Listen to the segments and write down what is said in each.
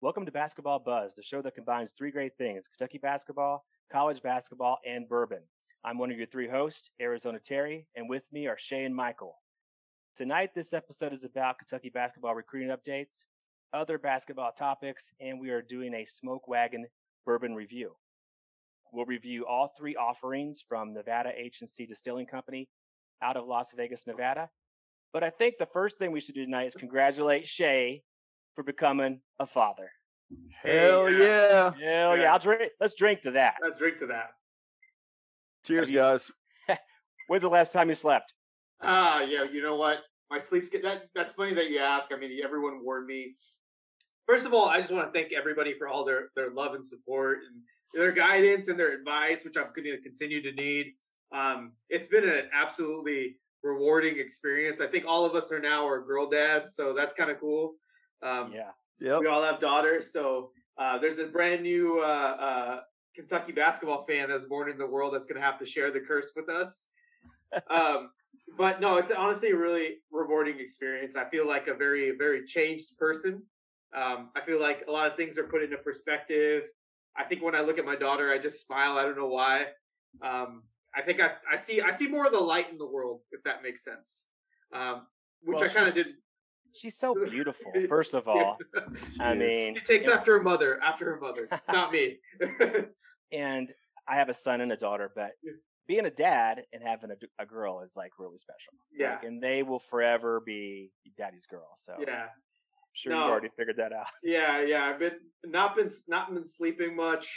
Welcome to Basketball Buzz, the show that combines three great things Kentucky basketball, college basketball, and bourbon. I'm one of your three hosts, Arizona Terry, and with me are Shay and Michael. Tonight, this episode is about Kentucky basketball recruiting updates, other basketball topics, and we are doing a smoke wagon bourbon review. We'll review all three offerings from Nevada H&C Distilling Company out of Las Vegas, Nevada. But I think the first thing we should do tonight is congratulate Shay for becoming a father. Hell yeah. Hell yeah. Yeah. I'll drink. Let's drink to that. Let's drink to that. Cheers, you- guys. When's the last time you slept? Ah, yeah. You know what? My sleep's get that. That's funny that you ask. I mean, everyone warned me. First of all, I just want to thank everybody for all their their love and support and their guidance and their advice, which I'm going to continue to need. Um, it's been an absolutely rewarding experience. I think all of us are now are girl dads, so that's kind of cool. Um, Yeah. Yep. we all have daughters. So uh, there's a brand new uh, uh, Kentucky basketball fan that's born in the world that's going to have to share the curse with us. um, but no, it's honestly a really rewarding experience. I feel like a very, very changed person. Um, I feel like a lot of things are put into perspective. I think when I look at my daughter, I just smile. I don't know why. Um, I think I, I see I see more of the light in the world, if that makes sense. Um, which Well, I kind of did. She's so beautiful, first of all. I mean, She takes and- after her mother, after her mother. It's not me. and I have a son and a daughter, but being a dad and having a, a girl is like really special. Yeah. Like, and they will forever be daddy's girl. So yeah, sure No. you've already figured that out. yeah, yeah. I've been not been not been sleeping much,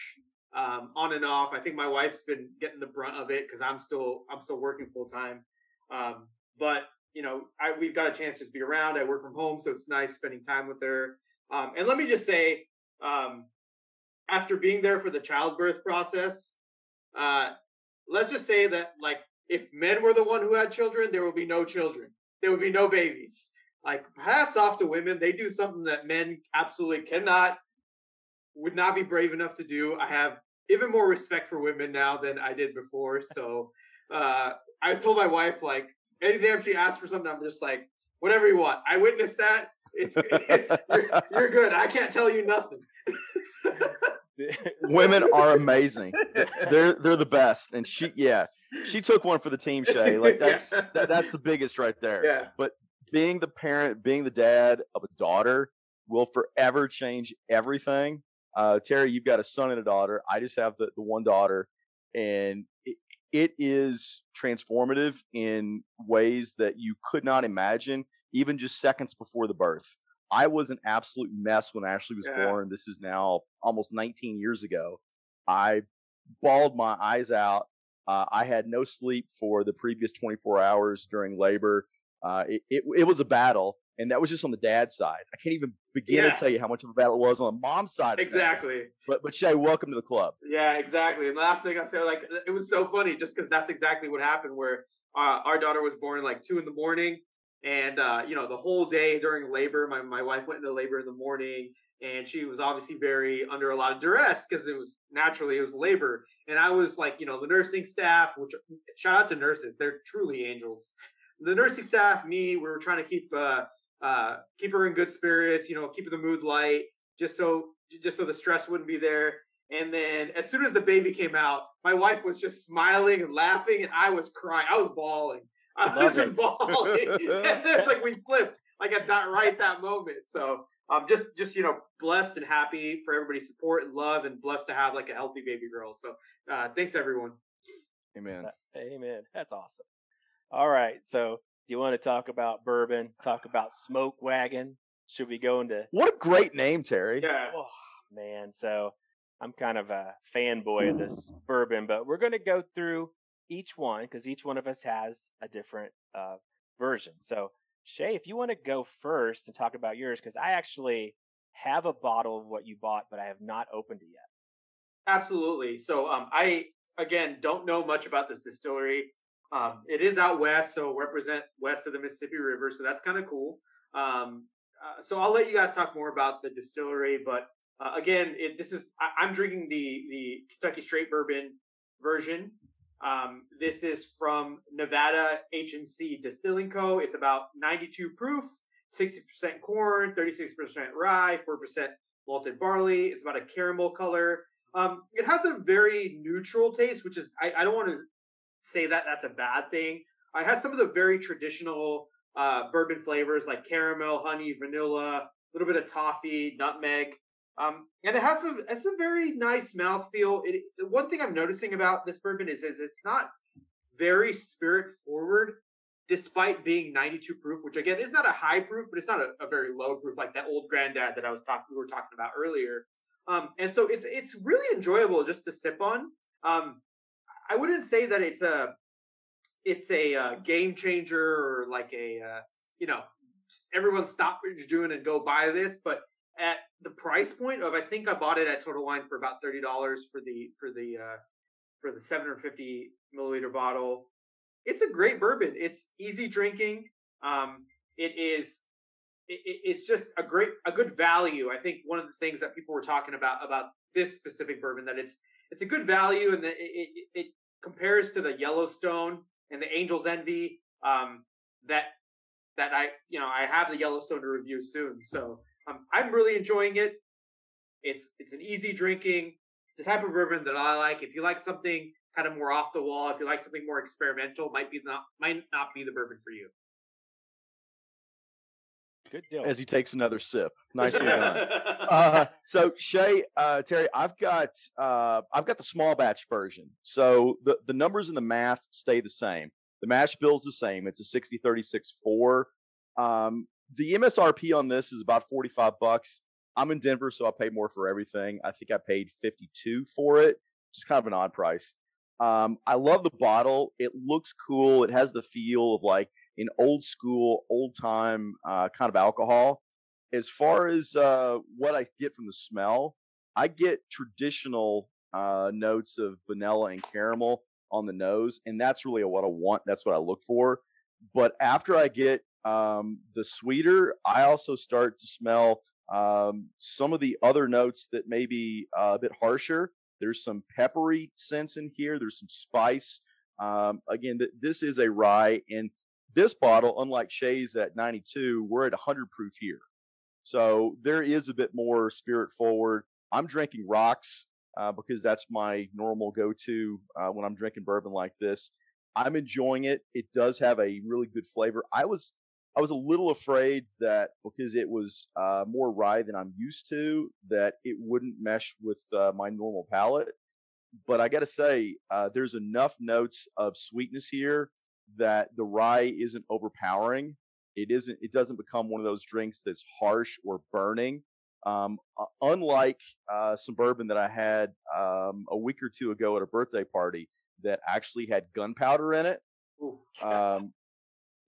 um, on and off. I think my wife's been getting the brunt of it because I'm still I'm still working full time. Um, but you know, I we've got a chance to be around. I work from home, so it's nice spending time with her. Um, and let me just say, um, after being there for the childbirth process, uh, let's just say that like if men were the one who had children, there would be no children. There would be no babies. Like hats off to women. They do something that men absolutely cannot, would not be brave enough to do. I have even more respect for women now than I did before. So uh, I told my wife like anytime she asks for something, I'm just like whatever you want. I witnessed that. It's you're, you're good. I can't tell you nothing. Women are amazing. They're they're the best. And she yeah, she took one for the team, Shay. Like that's Yeah. that, that's the biggest right there. Yeah. Being the parent, being the dad of a daughter will forever change everything. Uh, Terry, you've got a son and a daughter. I just have the, the one daughter, and it, it is transformative in ways that you could not imagine, even just seconds before the birth. I was an absolute mess when Ashley was Yeah. born. This is now almost 19 years ago. I bawled my eyes out. Uh, I had no sleep for the previous 24 hours during labor. Uh, it, it, it was a battle, and that was just on the dad's side. I can't even begin Yeah. to tell you how much of a battle it was on the mom's side. Exactly. But but Shay, welcome to the club. Yeah, exactly. And the last thing I said, like, it was so funny just because that's exactly what happened. Where uh, our daughter was born like two in the morning, and uh, you know, the whole day during labor, my my wife went into labor in the morning, and she was obviously very under a lot of duress because it was naturally it was labor, and I was like, you know, the nursing staff, which shout out to nurses, they're truly angels. The nursing staff, me, we were trying to keep uh, uh, keep her in good spirits, you know, keeping the mood light, just so just so the stress wouldn't be there. And then as soon as the baby came out, my wife was just smiling and laughing, and I was crying. I was bawling. I was just bawling. and it's like we flipped, like at that right that moment. So I'm just just you know blessed and happy for everybody's support and love, and blessed to have like a healthy baby girl. So uh, thanks everyone. Amen. Amen. That's awesome. All right. So, do you want to talk about bourbon? Talk about smoke wagon? Should we go into? What a great name, Terry. Yeah. Oh man. So, I'm kind of a fanboy of this bourbon, but we're going to go through each one because each one of us has a different uh, version. So, Shay, if you want to go first and talk about yours, because I actually have a bottle of what you bought, but I have not opened it yet. Absolutely. So um, I again don't know much about this distillery. Um, it is out west, so represent west of the Mississippi River, so that's kind of cool. Um, uh, so I'll let you guys talk more about the distillery, but uh, again, it, this is I, I'm drinking the the Kentucky Straight Bourbon version. Um, this is from Nevada H&C Distilling Co. It's about 92 proof, 60% corn, 36% rye, 4% malted barley. It's about a caramel color. Um, it has a very neutral taste, which is I, I don't want to say that that's a bad thing. It has some of the very traditional uh, bourbon flavors like caramel, honey, vanilla, a little bit of toffee, nutmeg. Um, and it has a it's a very nice mouthfeel. It, one thing I'm noticing about this bourbon is, is it's not very spirit forward, despite being 92 proof, which again is not a high proof, but it's not a, a very low proof like that old granddad that I was talking we were talking about earlier. Um, and so it's it's really enjoyable just to sip on. Um, I wouldn't say that it's a it's a uh, game changer or like a uh, you know everyone stop what you're doing and go buy this, but at the price point of I think I bought it at Total Wine for about thirty dollars for the for the uh, for the 750 milliliter bottle. It's a great bourbon. It's easy drinking. Um, it is. It, it's just a great, a good value. I think one of the things that people were talking about about this specific bourbon that it's it's a good value and it, it, it compares to the Yellowstone and the Angel's Envy. Um, that that I you know I have the Yellowstone to review soon. So um, I'm really enjoying it. It's it's an easy drinking, the type of bourbon that I like. If you like something kind of more off the wall, if you like something more experimental, might be not might not be the bourbon for you. Good deal. As he takes another sip, nicely done. uh, so Shay, uh, Terry, I've got uh, I've got the small batch version. So the the numbers and the math stay the same. The mash bill's the same. It's a 60 36 4. Um, the MSRP on this is about 45 bucks. I'm in Denver, so I pay more for everything. I think I paid 52 for it, which is kind of an odd price. Um, I love the bottle. It looks cool. It has the feel of like an old school, old time uh, kind of alcohol. As far as uh, what I get from the smell, I get traditional uh, notes of vanilla and caramel on the nose, and that's really what I want. That's what I look for. But after I get um, the sweeter, I also start to smell um, some of the other notes that may be uh, a bit harsher. There's some peppery sense in here. There's some spice. Um, again, th- this is a rye, and this bottle, unlike Shay's at 92, we're at 100 proof here. So there is a bit more spirit forward. I'm drinking rocks uh, because that's my normal go-to uh, when I'm drinking bourbon like this. I'm enjoying it. It does have a really good flavor. I was I was a little afraid that because it was uh, more rye than I'm used to, that it wouldn't mesh with uh, my normal palate. But I got to say, uh, there's enough notes of sweetness here that the rye isn't overpowering. It isn't. It doesn't become one of those drinks that's harsh or burning. Um, unlike uh, some bourbon that I had um, a week or two ago at a birthday party that actually had gunpowder in it. Ooh, Um,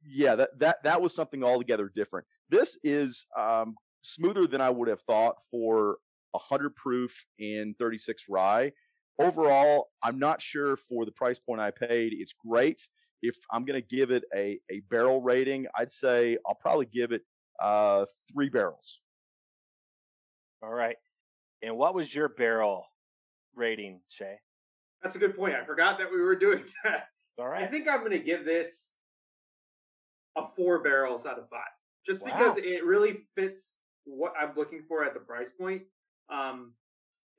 yeah, that that that was something altogether different. This is um, smoother than I would have thought for a hundred proof in 36 rye. Overall, I'm not sure for the price point I paid. It's great. If I'm going to give it a a barrel rating, I'd say I'll probably give it uh, three barrels. All right. And what was your barrel rating, Shay? That's a good point. I forgot that we were doing that. All I think I'm going to give this a four barrels out of five, just Wow. because it really fits what I'm looking for at the price point. Um,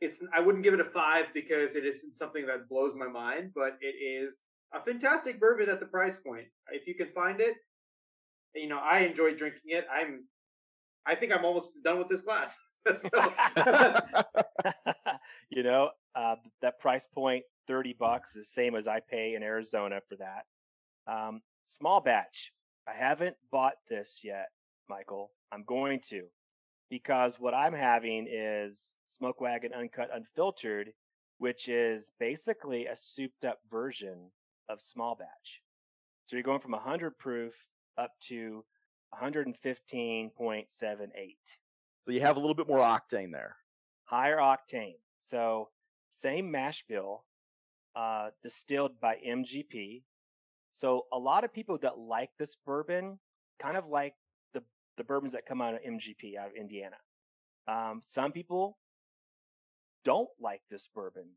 it's I wouldn't give it a five because it isn't something that blows my mind, but it is a fantastic bourbon at the price point. If you can find it, you know I enjoy drinking it. I'm, I think I'm almost done with this glass. you know, uh, that price point, 30 bucks, is the same as I pay in Arizona for that. Um, small batch. I haven't bought this yet, Michael. I'm going to because what I'm having is Smoke Wagon Uncut Unfiltered, which is basically a souped up version of small batch. So you're going from 100 proof up to 115.78 So you have a little bit more octane there. higher octane. So same mash bill, uh, distilled by MGP. So a lot of people that like this bourbon kind of like the the bourbons that come out of MGP out of Indiana. Um, some people don't like this bourbon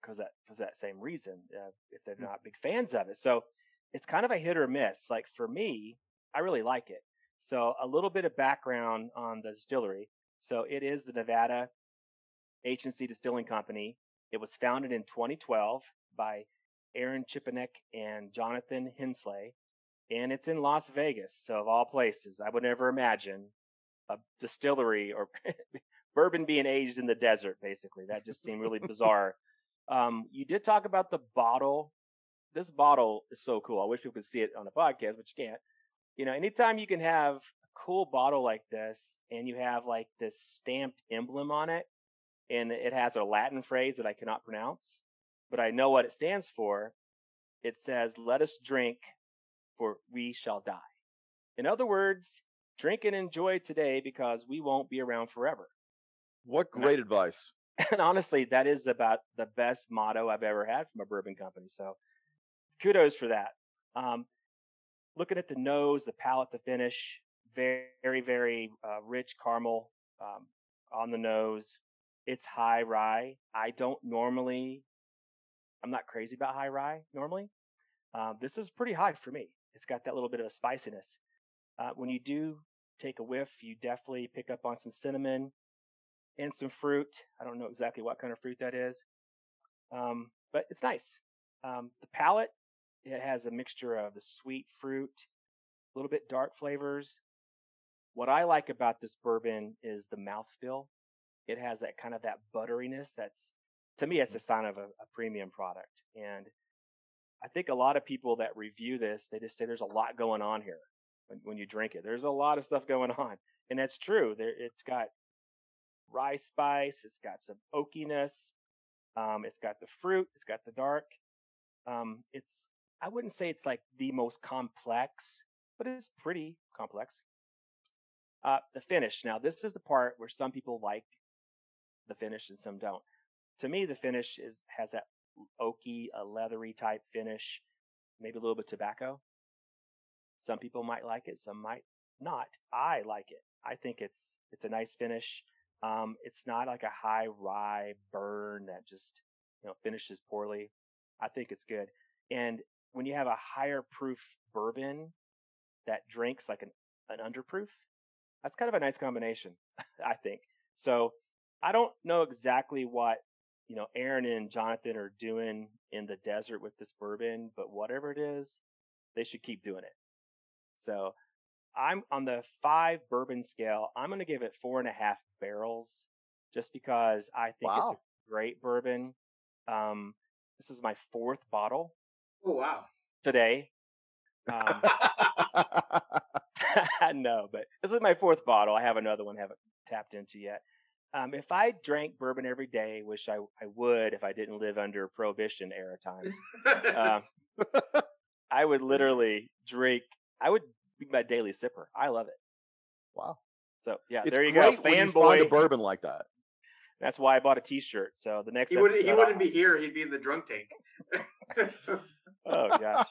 because that for that same reason. Uh, if they're not big fans of it, so it's kind of a hit or miss. Like for me, I really like it. So a little bit of background on the distillery. So it is the Nevada H&C Distilling Company. It was founded in 2012 by Aaron Chepenik and Jonathan Hensley, and it's in Las Vegas. So of all places, I would never imagine a distillery or bourbon being aged in the desert. Basically, that just seemed really bizarre. Um, you did talk about the bottle. This bottle is so cool. I wish people could see it on a podcast, but you can't. You know, anytime you can have a cool bottle like this and you have like this stamped emblem on it, and it has a Latin phrase that I cannot pronounce, but I know what it stands for. It says, Let us drink, for we shall die. In other words, drink and enjoy today because we won't be around forever. What great advice. And honestly, that is about the best motto I've ever had from a bourbon company. So kudos for that. Um, looking at the nose, the palate, the finish, very, very uh, rich caramel um, on the nose. It's high rye. I don't normally, I'm not crazy about high rye normally. Uh, this is pretty high for me. It's got that little bit of a spiciness. Uh, when you do take a whiff, you definitely pick up on some cinnamon, and some fruit. I don't know exactly what kind of fruit that is, um, but it's nice. Um, the palate, it has a mixture of the sweet fruit, a little bit dark flavors. What I like about this bourbon is the mouthfeel. It has that kind of that butteriness. That's to me, it's a sign of a, a premium product. And I think a lot of people that review this, they just say there's a lot going on here when, when you drink it. There's a lot of stuff going on, and that's true. There, it's got rye spice. It's got some oakiness. Um, it's got the fruit. It's got the dark. Um, it's I wouldn't say it's like the most complex, but it's pretty complex. Uh, the finish. Now, this is the part where some people like the finish and some don't. To me, the finish is has that oaky, a leathery type finish, maybe a little bit tobacco. Some people might like it, some might not. I like it. I think it's it's a nice finish. Um, it's not like a high rye burn that just you know finishes poorly. I think it's good. And when you have a higher proof bourbon that drinks like an, an underproof, that's kind of a nice combination, I think. So I don't know exactly what you know Aaron and Jonathan are doing in the desert with this bourbon, but whatever it is, they should keep doing it. So I'm on the five bourbon scale. I'm going to give it four and a half barrels, just because I think Wow. it's a great bourbon. Um, this is my fourth bottle Oh wow. today. Um, no, but this is my fourth bottle. I have another one, I haven't tapped into yet. Um, if I drank bourbon every day, which I, I would if I didn't live under prohibition era times, um, I would literally drink. I would be my daily sipper. I love it. wow. So yeah, It's there you great go, when you a fanboy. bourbon like that. That's why I bought a T-shirt. So the next he wouldn't. He wouldn't be here. He'd be in the drunk tank. Oh gosh,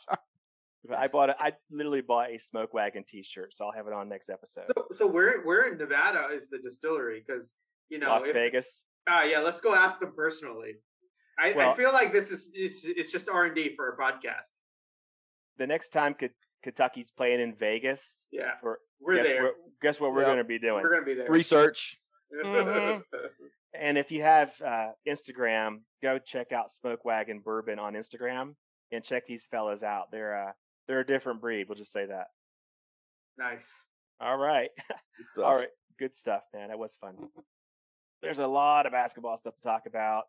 I bought. A, I literally bought a Smoke Wagon T-shirt, so I'll have it on next episode. so, so where where in Nevada is the distillery? Because you know, Las if- Vegas. Ah, yeah. Let's go ask them personally. I, I feel like this is it's, it's just R and D for a podcast. The next time K- Kentucky's playing in Vegas, Yeah, for we're guess there. What, guess what we're Yep. going to be doing? We're gonna be there. Research. Mhm. And if you have uh, Instagram, go check out Smoke Wagon Bourbon on Instagram and check these fellas out. They're uh, they're a different breed. We'll just say that. nice. All right, Good stuff. all right, good stuff, man. That was fun. There's a lot of basketball stuff to talk about.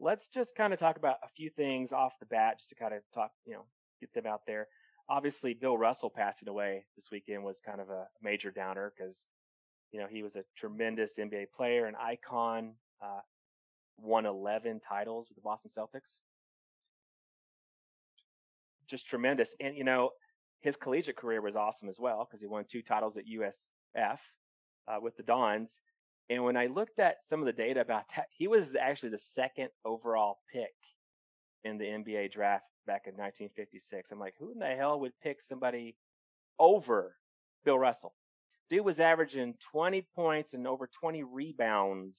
Let's just kind of talk about a few things off the bat, just to kind of talk, you know, get them out there. Obviously, Bill Russell passing away this weekend was kind of a major downer because, you know, he was a tremendous NBA player, an icon, uh, won 11 titles with the Boston Celtics. Just tremendous. And, you know, his collegiate career was awesome as well because he won two titles at USF uh, with the Dons. And when I looked at some of the data about that, he was actually the second overall pick in the NBA draft back in 1956. I'm like, who in the hell would pick somebody over Bill Russell? Dude was averaging 20 points and over 20 rebounds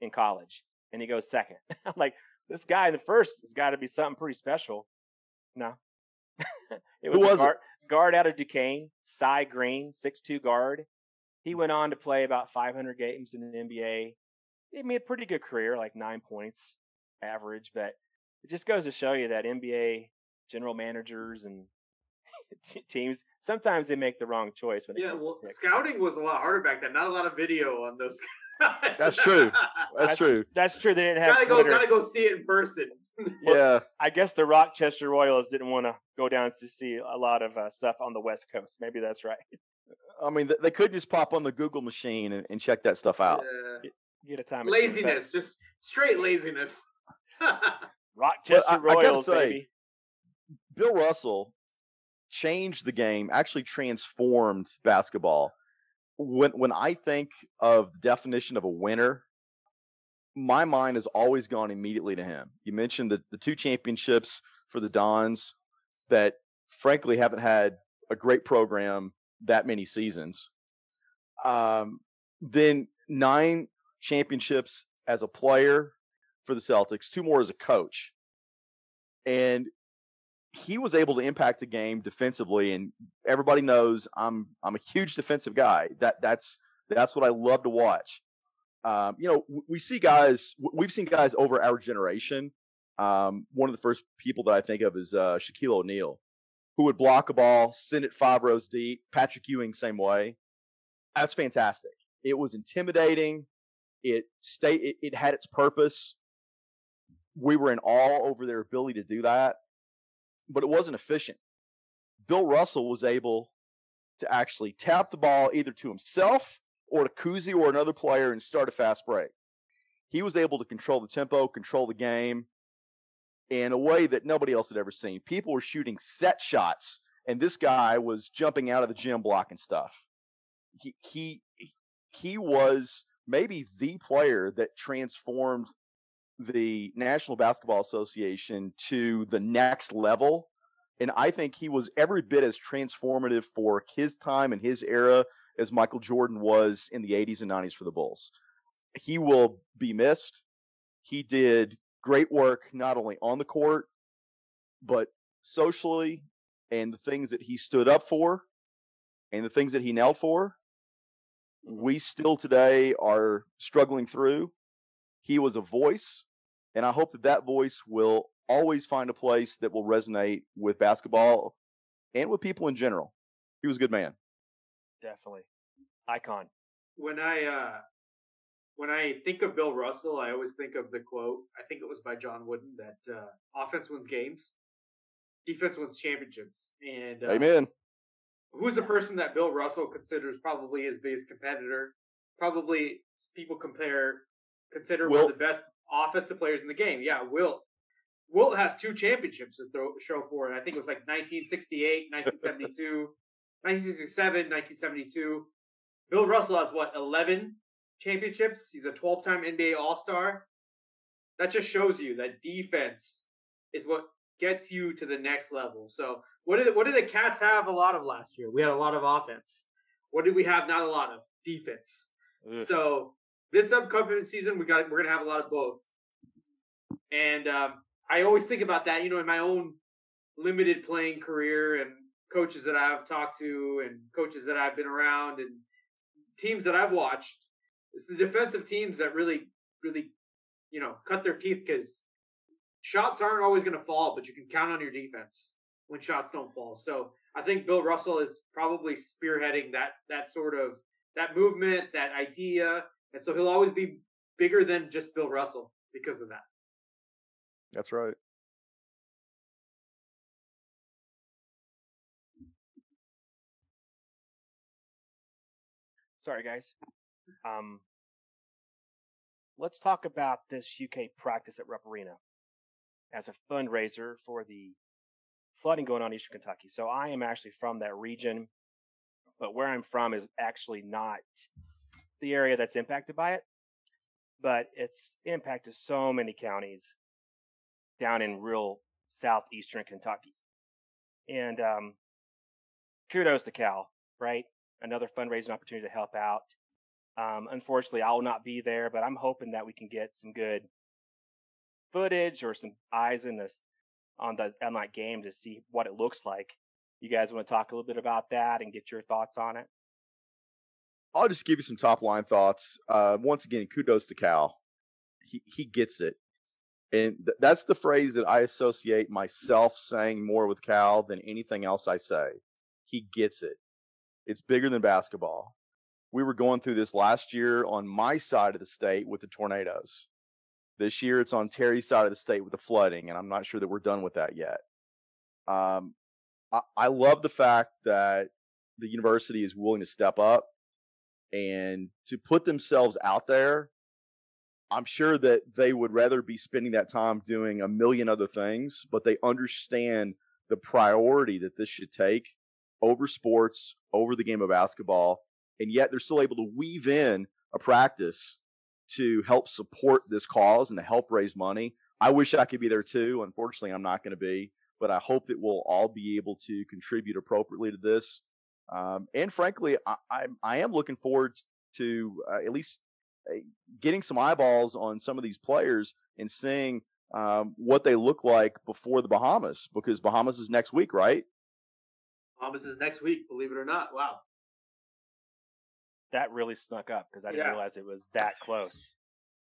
in college, and he goes second. I'm like, this guy in the first has got to be something pretty special. No, it was, a was it? guard, guard out of Duquesne, Si Green, six-two guard. He went on to play about 500 games in the NBA. He made a pretty good career, like nine points average. But it just goes to show you that NBA general managers and t- teams sometimes they make the wrong choice when it Yeah, comes well, to scouting was a lot harder back then. Not a lot of video on those guys. That's true. That's true. That's true. They didn't have gotta go, gotta go see it in person. Yeah. I guess the Rochester Royals didn't want to go down to see a lot of uh, stuff on the West Coast. Maybe that's right. I mean, they could just pop on the Google machine and, and check that stuff out. Yeah. Get a time. at Super Fest. laziness, just straight laziness. Rochester I- I Royals, say, baby. Bill Russell changed the game, actually transformed basketball. When when I think of the definition of a winner, my mind has always gone immediately to him. You mentioned the, the two championships for the Dons that frankly haven't had a great program that many seasons. Um, then nine championships as a player for the Celtics, two more as a coach. And he was able to impact the game defensively and everybody knows I'm I'm a huge defensive guy. That that's that's what I love to watch. Um, you know, we see guys we've seen guys over our generation. Um, one of the first people that I think of is uh, Shaquille O'Neal, who would block a ball, send it five rows deep. Patrick Ewing, same way. That's fantastic. It was intimidating. It stay. It, it had its purpose. We were in awe over their ability to do that, but it wasn't efficient. Bill Russell was able to actually tap the ball either to himself or to Cousy or another player and start a fast break. He was able to control the tempo, control the game in a way that nobody else had ever seen. People were shooting set shots, and this guy was jumping out of the gym blocking stuff. He he he was maybe the player that transformed the National Basketball Association to the next level. And I think he was every bit as transformative for his time and his era as Michael Jordan was in the 80s and 90s for the Bulls. He will be missed. He did great work not only on the court, but socially and the things that he stood up for and the things that he knelt for. We still today are struggling through. He was a voice, and I hope that that voice will always find a place that will resonate with basketball and with people in general. He was a good man. Definitely. Icon. when I uh when I think of Bill Russell, I always think of the quote. I think it was by John Wooden that uh, offense wins games, defense wins championships. And uh, Amen. who's the person that Bill Russell considers probably his biggest competitor? Probably people compare consider one of the best offensive players in the game. Yeah, Wilt. Wilt has two championships to throw, show for it. I think it was like 1968, 1972, 1967, 1972. Bill Russell has what 11 championships. He's a 12-time NBA All-Star. That just shows you that defense is what gets you to the next level. So what did what did the Cats have a lot of last year? We had a lot of offense. What did we have? Not a lot of defense. Ugh. So this upcoming season, we got we're gonna have a lot of both. And um, I always think about that, you know, in my own limited playing career and coaches that I've talked to and coaches that I've been around and teams that I've watched. It's the defensive teams that really, really, you know, cut their teeth because shots aren't always going to fall, but you can count on your defense when shots don't fall. So I think Bill Russell is probably spearheading that that sort of that movement, that idea, and so he'll always be bigger than just Bill Russell because of that. That's right. Sorry, guys. Um, let's talk about this UK practice at Rupp Arena as a fundraiser for the flooding going on in Eastern Kentucky. So I am actually from that region, but where I'm from is actually not the area that's impacted by it, but it's impacted so many counties down in real southeastern Kentucky. And um, kudos to Cal, right? Another fundraising opportunity to help out. Um, unfortunately, I will not be there, but I'm hoping that we can get some good footage or some eyes in this on the on that game to see what it looks like. You guys want to talk a little bit about that and get your thoughts on it? I'll just give you some top line thoughts. Uh, once again, kudos to Cal. He he gets it, and th- that's the phrase that I associate myself saying more with Cal than anything else I say. He gets it. It's bigger than basketball. We were going through this last year on my side of the state with the tornadoes. This year it's on Terry's side of the state with the flooding, and I'm not sure that we're done with that yet. Um, I, I love the fact that the university is willing to step up and to put themselves out there. I'm sure that they would rather be spending that time doing a million other things, but they understand the priority that this should take over sports, over the game of basketball, and yet they're still able to weave in a practice to help support this cause and to help raise money. I wish I could be there too. Unfortunately, I'm not going to be, but I hope that we'll all be able to contribute appropriately to this. Um, and frankly, I, I, I, am looking forward to uh, at least uh, getting some eyeballs on some of these players and seeing um, what they look like before the Bahamas, because Bahamas is next week, right? Bahamas is next week, believe it or not. Wow. That really snuck up because I didn't yeah. realize it was that close.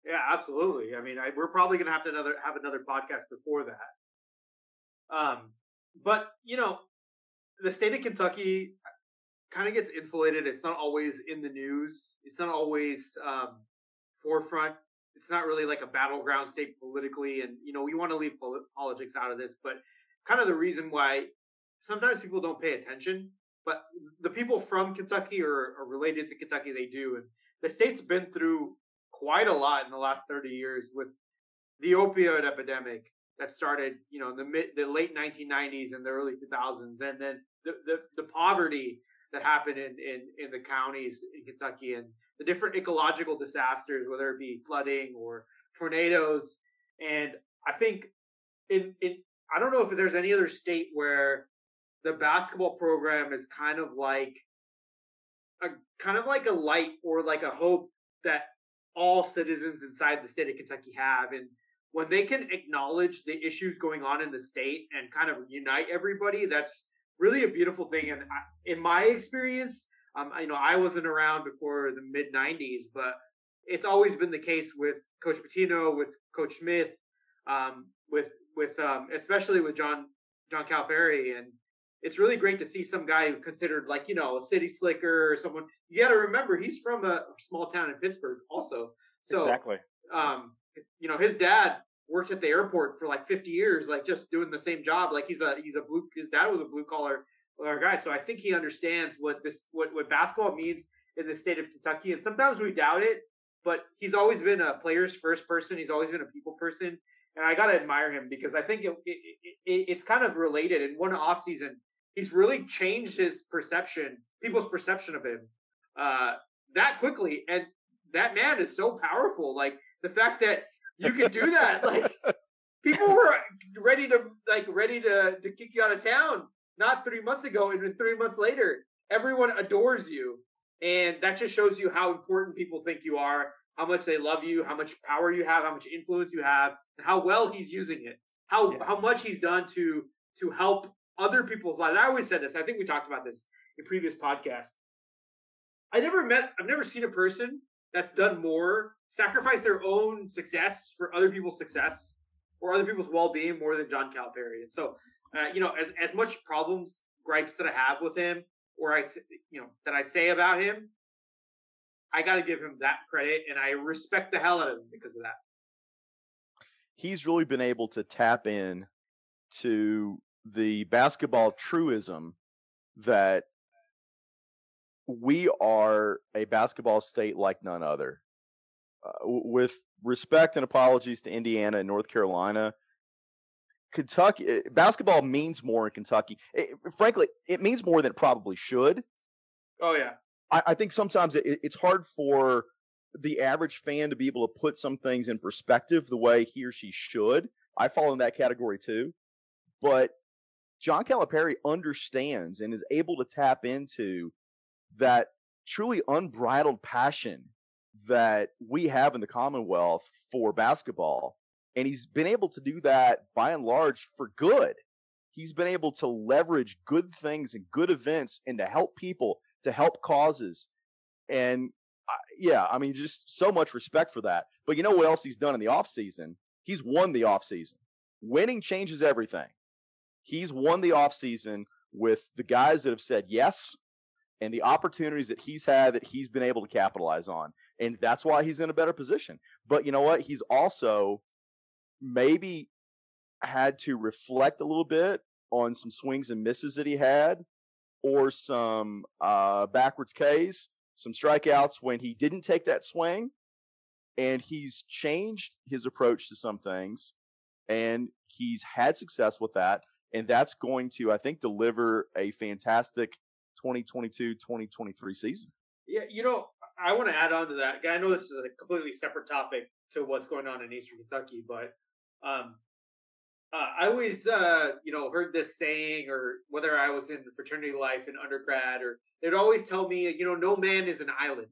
Yeah, absolutely. I mean, I, we're probably going to have to another have another podcast before that. Um, but you know, the state of Kentucky kind of gets insulated. It's not always in the news. It's not always um, forefront. It's not really like a battleground state politically, and you know, we want to leave politics out of this. But kind of the reason why sometimes people don't pay attention, but the people from Kentucky or are related to Kentucky, they do. And the state's been through quite a lot in the last 30 years with the opioid epidemic that started, you know, in the mid, the late 1990s and the early 2000s, and then the, the, the poverty that happen in, in, in the counties in Kentucky and the different ecological disasters, whether it be flooding or tornadoes. And I think in, in I don't know if there's any other state where the basketball program is kind of like a kind of like a light or like a hope that all citizens inside the state of Kentucky have. And when they can acknowledge the issues going on in the state and kind of unite everybody, that's really a beautiful thing. And in my experience, um, you know, I wasn't around before the mid '90s, but it's always been the case with Coach Pitino, with Coach Smith, um, with with um, especially with John John Calipari, and it's really great to see some guy who considered like you know a city slicker or someone. You got to remember he's from a small town in Pittsburgh, also. So exactly, um, you know his dad worked at the airport for like 50 years, like just doing the same job. Like he's a he's a blue. His dad was a blue collar guy, so I think he understands what this what what basketball means in the state of Kentucky. And sometimes we doubt it, but he's always been a player's first person. He's always been a people person. And I got to admire him because I think it, it, it, it's kind of related. In one off season, he's really changed his perception, people's perception of him, uh, that quickly. And that man is so powerful. Like the fact that you can do that, like people were ready to like ready to to kick you out of town not three months ago, and then three months later, everyone adores you, and that just shows you how important people think you are, how much they love you, how much power you have, how much influence you have, and how well he's using it, how yeah. how much he's done to to help other people's lives. I always said this. I think we talked about this in previous podcasts. I never met, I've never seen a person that's done more, sacrifice their own success for other people's success or other people's well-being more than John Calipari. And so, uh, you know, as as much problems, gripes that I have with him, or I, you know, that I say about him, I got to give him that credit, and I respect the hell out of him because of that. He's really been able to tap in to the basketball truism that we are a basketball state like none other. Uh, with respect and apologies to Indiana and North Carolina, Kentucky eh, basketball means more in Kentucky. It, frankly, it means more than it probably should. Oh yeah. I, I think sometimes it, it's hard for the average fan to be able to put some things in perspective the way he or she should. I fall in that category too. But John Calipari understands and is able to tap into that truly unbridled passion that we have in the Commonwealth for basketball. And he's been able to do that by and large for good. He's been able to leverage good things and good events and to help people, to help causes. And yeah, I mean, just so much respect for that. But you know what else he's done in the offseason? He's won the offseason. Winning changes everything. He's won the offseason with the guys that have said yes and the opportunities that he's had that he's been able to capitalize on. And that's why he's in a better position. But you know what? He's also maybe had to reflect a little bit on some swings and misses that he had or some uh, backwards Ks some strikeouts when he didn't take that swing, and he's changed his approach to some things, and he's had success with that, and that's going to, I think, deliver a fantastic 2022-2023 season. Yeah, you know, I want to add on to that. I know this is a completely separate topic to what's going on in Eastern Kentucky, but um, uh, I always, uh, you know, heard this saying, or whether I was in fraternity life in undergrad, or they'd always tell me, you know, no man is an island.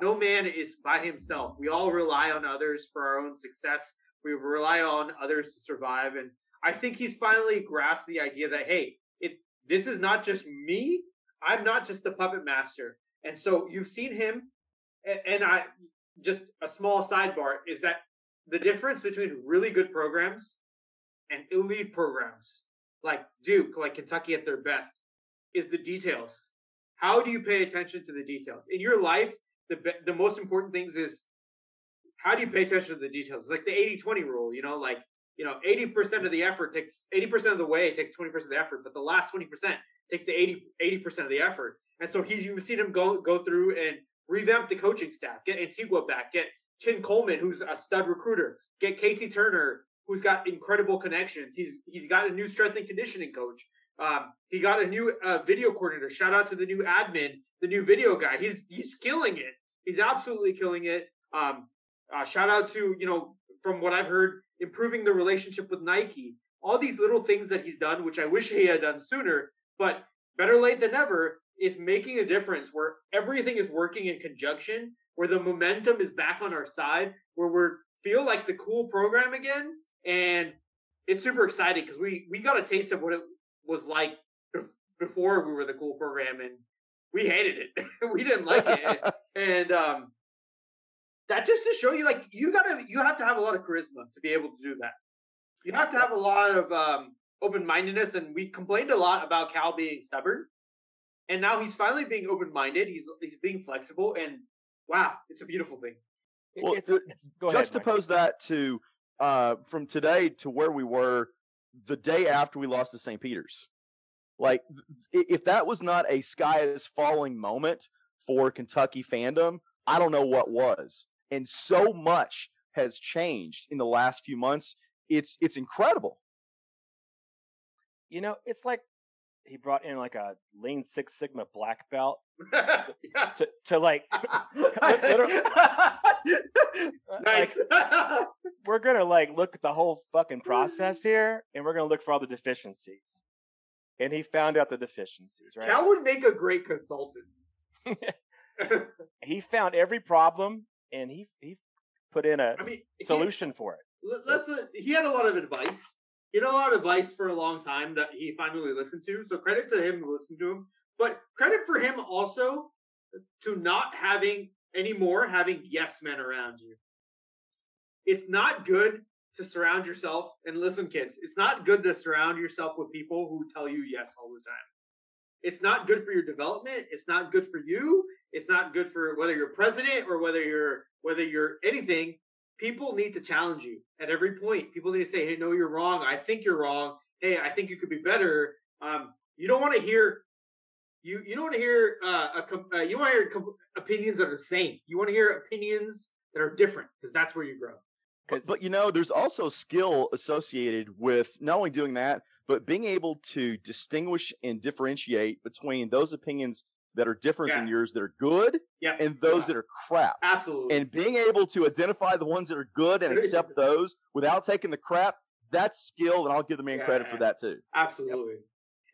No man is by himself. We all rely on others for our own success. We rely on others to survive. And I think he's finally grasped the idea that, hey, it this is not just me. I'm not just the puppet master. And so you've seen him, and I just a small sidebar is that the difference between really good programs and elite programs like Duke, like Kentucky at their best, is the details. How do you pay attention to the details in your life? The the most important things is how do you pay attention to the details? It's like the 80-20 rule, you know, like you know, 80% of the effort takes 80% of the way it takes 20% of the effort, but the last 20% takes the 80 80% of the effort. And so he's you've seen him go go through and revamp the coaching staff, get Antigua back, get Chin Coleman, who's a stud recruiter, get KT Turner, who's got incredible connections. He's he's got a new strength and conditioning coach. Um, he got a new uh, video coordinator. Shout out to the new admin, the new video guy. He's he's killing it. He's absolutely killing it. Um, uh, shout out to you know from what I've heard, improving the relationship with Nike. All these little things that he's done, which I wish he had done sooner, but better late than never, is making a difference where everything is working in conjunction, where the momentum is back on our side, where we feel like the cool program again, and it's super exciting because we we got a taste of what it was like before we were the cool program, and we hated it. we didn't like it, and um, that just to show you, like you gotta you have to have a lot of charisma to be able to do that. You have to have a lot of um, open mindedness, and we complained a lot about Cal being stubborn, and now he's finally being open minded. He's he's being flexible, and wow, it's a beautiful thing. Well, it's, it's, juxtapose that to uh, from today to where we were the day after we lost to St. Peter's. Like, if that was not a sky is falling moment for Kentucky fandom, I don't know what was. And so much has changed in the last few months. It's it's incredible. You know, it's like he brought in like a Lean Six Sigma black belt to, to like, nice. Like, we're gonna like look at the whole fucking process here, and we're gonna look for all the deficiencies. And he found out the deficiencies. Right? Cal would make a great consultant. he found every problem, and he he put in a I mean, solution he, for it. Let's. Uh, he had a lot of advice he had a lot of advice for a long time that he finally listened to. So credit to him to listen to him. But credit for him also to not having anymore having yes men around you. It's not good to surround yourself and listen, kids. It's not good to surround yourself with people who tell you yes all the time. It's not good for your development. It's not good for you. It's not good for whether you're president or whether you're whether you're anything people need to challenge you at every point. People need to say, "Hey, no, you're wrong. I think you're wrong. Hey, I think you could be better." Um, you don't want to hear you you don't want to hear uh, a, uh, you want to hear opinions that are the same. You want to hear opinions that are different because that's where you grow. But, but you know, there's also skill associated with not only doing that, but being able to distinguish and differentiate between those opinions that are different yeah. than yours that are good yep. and those yeah. that are crap. Absolutely. And being able to identify the ones that are good and accept those without taking the crap, that's skill, and I'll give the man yeah, credit for that too. Absolutely. Yep.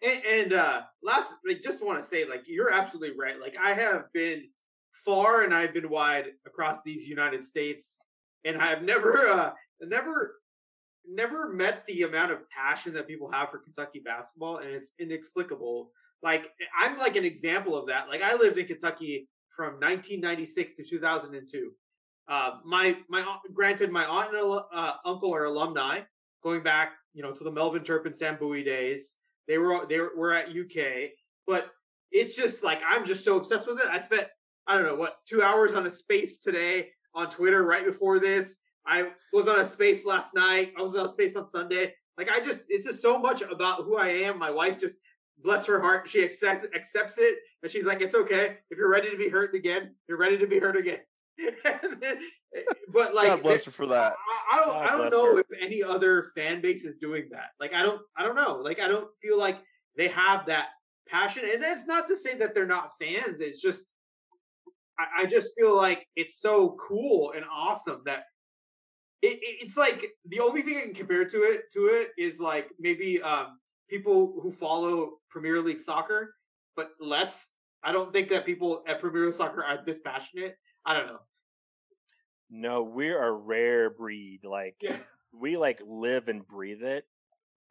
And, and uh last I just want to say, like, you're absolutely right. Like I have been far and I've been wide across these United States, and I have never uh never never met the amount of passion that people have for Kentucky basketball, and it's inexplicable. Like I'm like an example of that. Like I lived in Kentucky from 1996 to 2002. Uh, my my granted, my aunt and uh, uncle are alumni, going back, you know, to the Melvin Turpin Sam Bowie days. They were they were at UK, but it's just like I'm just so obsessed with it. I spent I don't know what two hours on a space today on Twitter right before this. I was on a space last night. I was on a space on Sunday. Like I just, it's just so much about who I am. My wife just, bless her heart, she accepts accepts it, and she's like, it's okay. If you're ready to be hurt again, you're ready to be hurt again. Eh, but like, God bless her for that. I, I don't, God I don't know her. if any other fan base is doing that. Like, I don't, I don't know. Like, I don't feel like they have that passion. And that's not to say that they're not fans. It's just, I, I just feel like it's so cool and awesome that it, it, it's like the only thing I can compare to it to it is like maybe um, people who follow Premier League soccer, but less. I don't think that people at Premier League soccer are this passionate. I don't know. No, we're a rare breed. Like yeah. we like live and breathe it,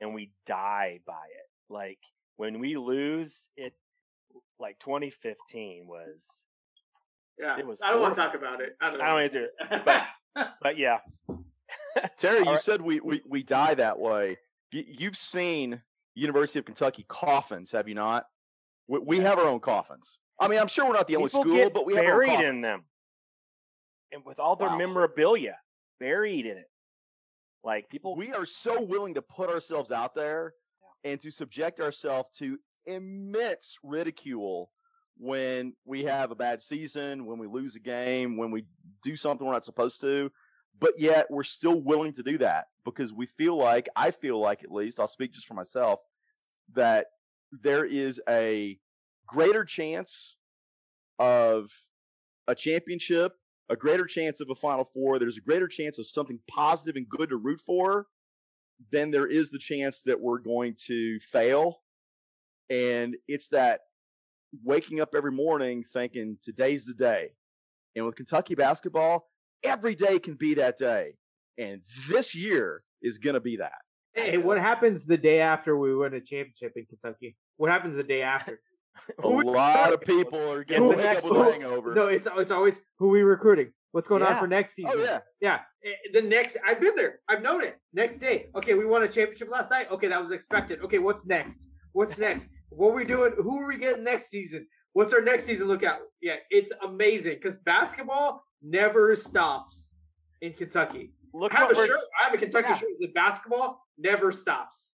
and we die by it. Like when we lose it, like 2015 was. Yeah, it was. I don't want to talk about it. I don't. I don't either. But but yeah. Terry, you right. said we, we we die that way. You've seen University of Kentucky coffins, have you not? We, we have our own coffins. I mean, I'm sure we're not the only school, but we have buried in them, and with all their wow. memorabilia buried in it. Like people, we are so willing to put ourselves out there yeah. and to subject ourselves to immense ridicule when we have a bad season, when we lose a game, when we do something we're not supposed to. But yet we're still willing to do that because we feel like, I feel like at least, I'll speak just for myself, that there is a greater chance of a championship, a greater chance of a Final Four. There's a greater chance of something positive and good to root for than there is the chance that we're going to fail. And it's that waking up every morning thinking today's the day. And with Kentucky basketball, every day can be that day. And this year is going to be that. Hey, what happens the day after we win a championship in Kentucky? What happens the day after? a lot of people are getting up a hangover. No, it's it's always who we recruiting. What's going yeah. on for next season? Oh yeah, yeah. Eh, the next, I've been there. I've known it. Next day, okay, we won a championship last night. Okay, that was expected. Okay, what's next? What's next? What are we doing? Who are we getting next season? What's our next season look at? Yeah, it's amazing because basketball never stops in Kentucky. Look I have a shirt. I have a Kentucky yeah. shirt that basketball never stops.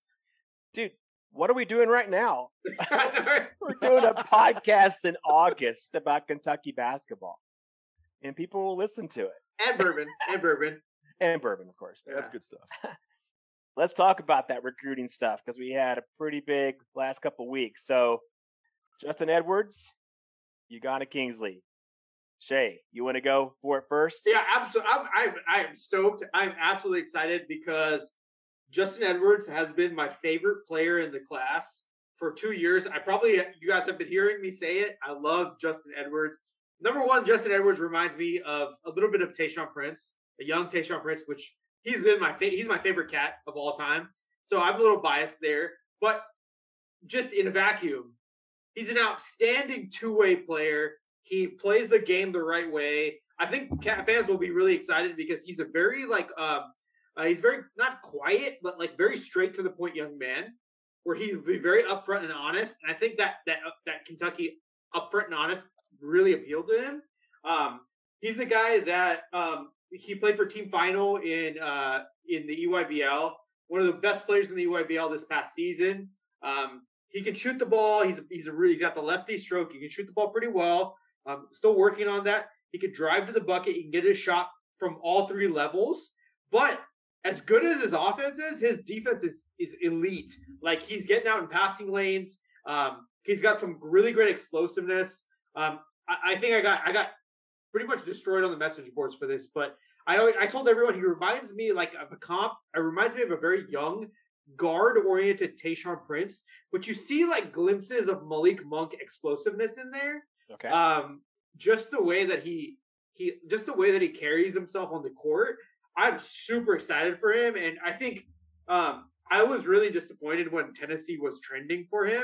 Dude, what are we doing right now? We're doing a podcast in August about Kentucky basketball, and people will listen to it. And bourbon, and bourbon, and bourbon, of course. Yeah. That's good stuff. let's talk about that recruiting stuff because we had a pretty big last couple weeks. So, Justin Edwards, Ugonna Kingsley. Shay, you want to go for it first? Yeah, absolutely. I'm, I'm, I'm stoked. I'm absolutely excited because Justin Edwards has been my favorite player in the class for two years. I probably, you guys have been hearing me say it. I love Justin Edwards. Number one, Justin Edwards reminds me of a little bit of Tayshaun Prince, a young Tayshaun Prince, which he's been my fa- he's my favorite cat of all time. So I'm a little biased there, but just in a vacuum, he's an outstanding two-way player. He plays the game the right way. I think cat fans will be really excited because he's a very like um uh, he's very not quiet but like very straight to the point young man where he's be very upfront and honest. And I think that that uh, that Kentucky upfront and honest really appealed to him. Um, he's a guy that um, he played for team final in uh, in the EYBL. One of the best players in the EYBL this past season. Um, he can shoot the ball. He's he's a really he's got the lefty stroke. He can shoot the ball pretty well. Um, still working on that. He can drive to the bucket. He can get his shot from all three levels. But as good as his offense is, his defense is is elite. Like he's getting out in passing lanes. Um, he's got some really great explosiveness. Um, I, I, think I got I got pretty much destroyed on the message boards for this, but I I told everyone he reminds me like of a comp. It reminds me of a very young guard-oriented Tayshaun Prince, but you see like glimpses of Malik Monk explosiveness in there. Okay. Um, just the way that he he just the way that he carries himself on the court. I'm super excited for him, and I think Um, I was really disappointed when Tennessee was trending for him,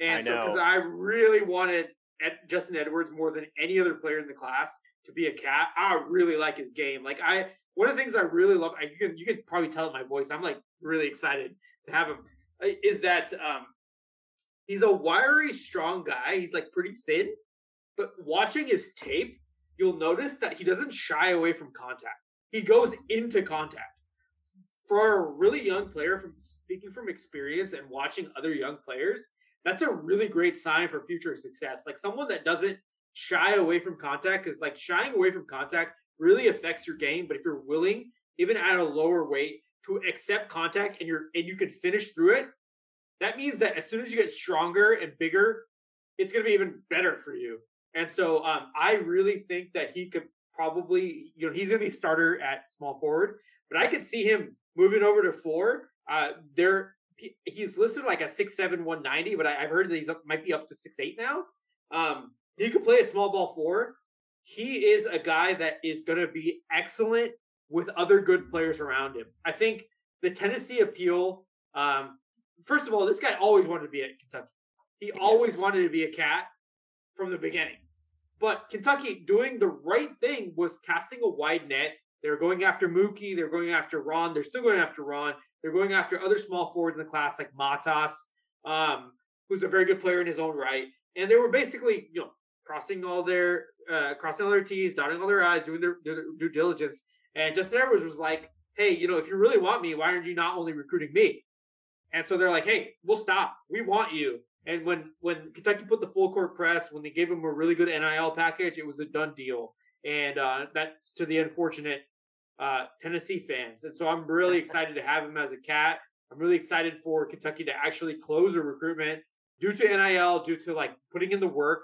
and I so because. I really wanted Ed, Justin Edwards more than any other player in the class to be a cat. I really like his game. Like I, one of the things I really love, I, you can you can probably tell in my voice. I'm like really excited to have him. uh, Is that um, he's a wiry, strong guy. He's like pretty thin, but watching his tape, you'll notice that he doesn't shy away from contact. He goes into contact. For a really young player, from speaking from experience and watching other young players, that's a really great sign for future success. Like someone that doesn't shy away from contact, because like shying away from contact really affects your game. But if you're willing, even at a lower weight, to accept contact and you're and you can finish through it, that means that as soon as you get stronger and bigger, it's going to be even better for you. And so um, I really think that he could probably, you know, he's going to be starter at small forward, but I could see him moving over to four. Uh, there, he- he's listed like a six seven one ninety, but I, I've heard that he's up, might be up to six eight now. Um, he could play a small ball four. He is a guy that is going to be excellent with other good players around him. I think the Tennessee appeal. Um, first of all, this guy always wanted to be at Kentucky. He always wanted to be a cat from the beginning. But Kentucky doing the right thing was casting a wide net. They were going after Mookie. They're going after Ron. They're still going after Ron. They're going after other small forwards in the class like Matas, um, who's a very good player in his own right. And they were basically, you know, crossing all their uh, crossing all their T's, dotting all their I's, doing their, their due diligence. And Justin Edwards was like, "Hey, you know, if you really want me, why aren't you not only recruiting me?" And so they're like, "Hey, we'll stop. We want you." And when when Kentucky put the full court press, when they gave him a really good NIL package, it was a done deal. And uh, that's to the unfortunate uh, Tennessee fans. And so I'm really excited to have him as a cat. I'm really excited for Kentucky to actually close a recruitment due to NIL, due to like putting in the work.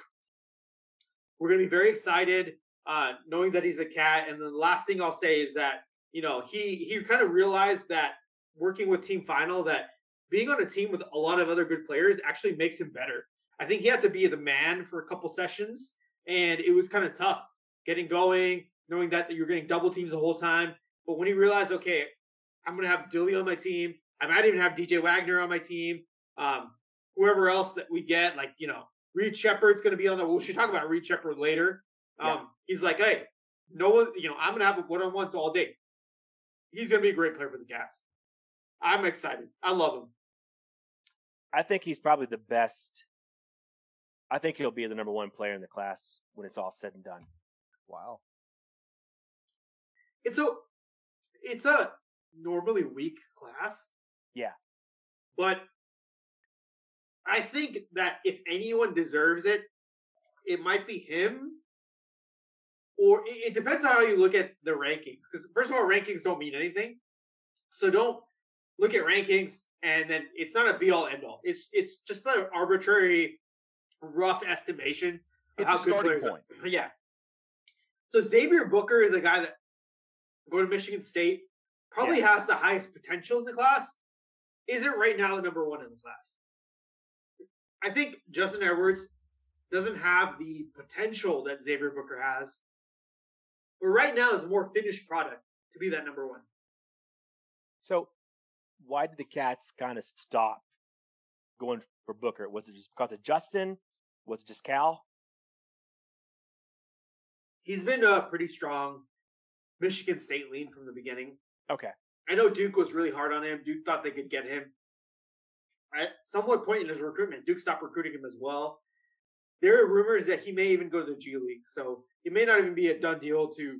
We're going to be very excited uh, knowing that he's a cat. And the last thing I'll say is that you know he he kind of realized that working with Team Final that being on a team with a lot of other good players actually makes him better. I think he had to be the man for a couple sessions, and it was kind of tough getting going, knowing that you're getting double teams the whole time. But when he realized, okay, I'm going to have Dilly on my team, I might even have DJ Wagner on my team, um, whoever else that we get, like you know, Reed Sheppard's going to be on the. We should talk about Reed Sheppard later. Um, Yeah. He's like, hey, no one, you know, I'm going to have a one on ones all day. He's going to be a great player for the Cats. I'm excited. I love him. I think he's probably the best. I think he'll be the number one player in the class when it's all said and done. Wow. it's a it's a normally weak class. Yeah. But I think that if anyone deserves it, it might be him. Or it, it depends on how you look at the rankings. Because first of all, rankings don't mean anything. So don't look at rankings and then it's not a be all end all. It's it's just an arbitrary, rough estimation of It's a how good starting players are. point. Yeah. So Xavier Booker is a guy that going to Michigan State probably has the highest potential in the class. Isn't right now the number one in the class. I think Justin Edwards doesn't have the potential that Xavier Booker has. But right now is a more finished product to be that number one. So, why did the Cats kind of stop going for Booker? Was it just because of Justin? Was it just Cal? He's been a pretty strong Michigan State lean from the beginning. Okay. I know Duke was really hard on him. Duke thought they could get him. At somewhat point in his recruitment, Duke stopped recruiting him as well. There are rumors that he may even go to the G League, so it may not even be a done deal to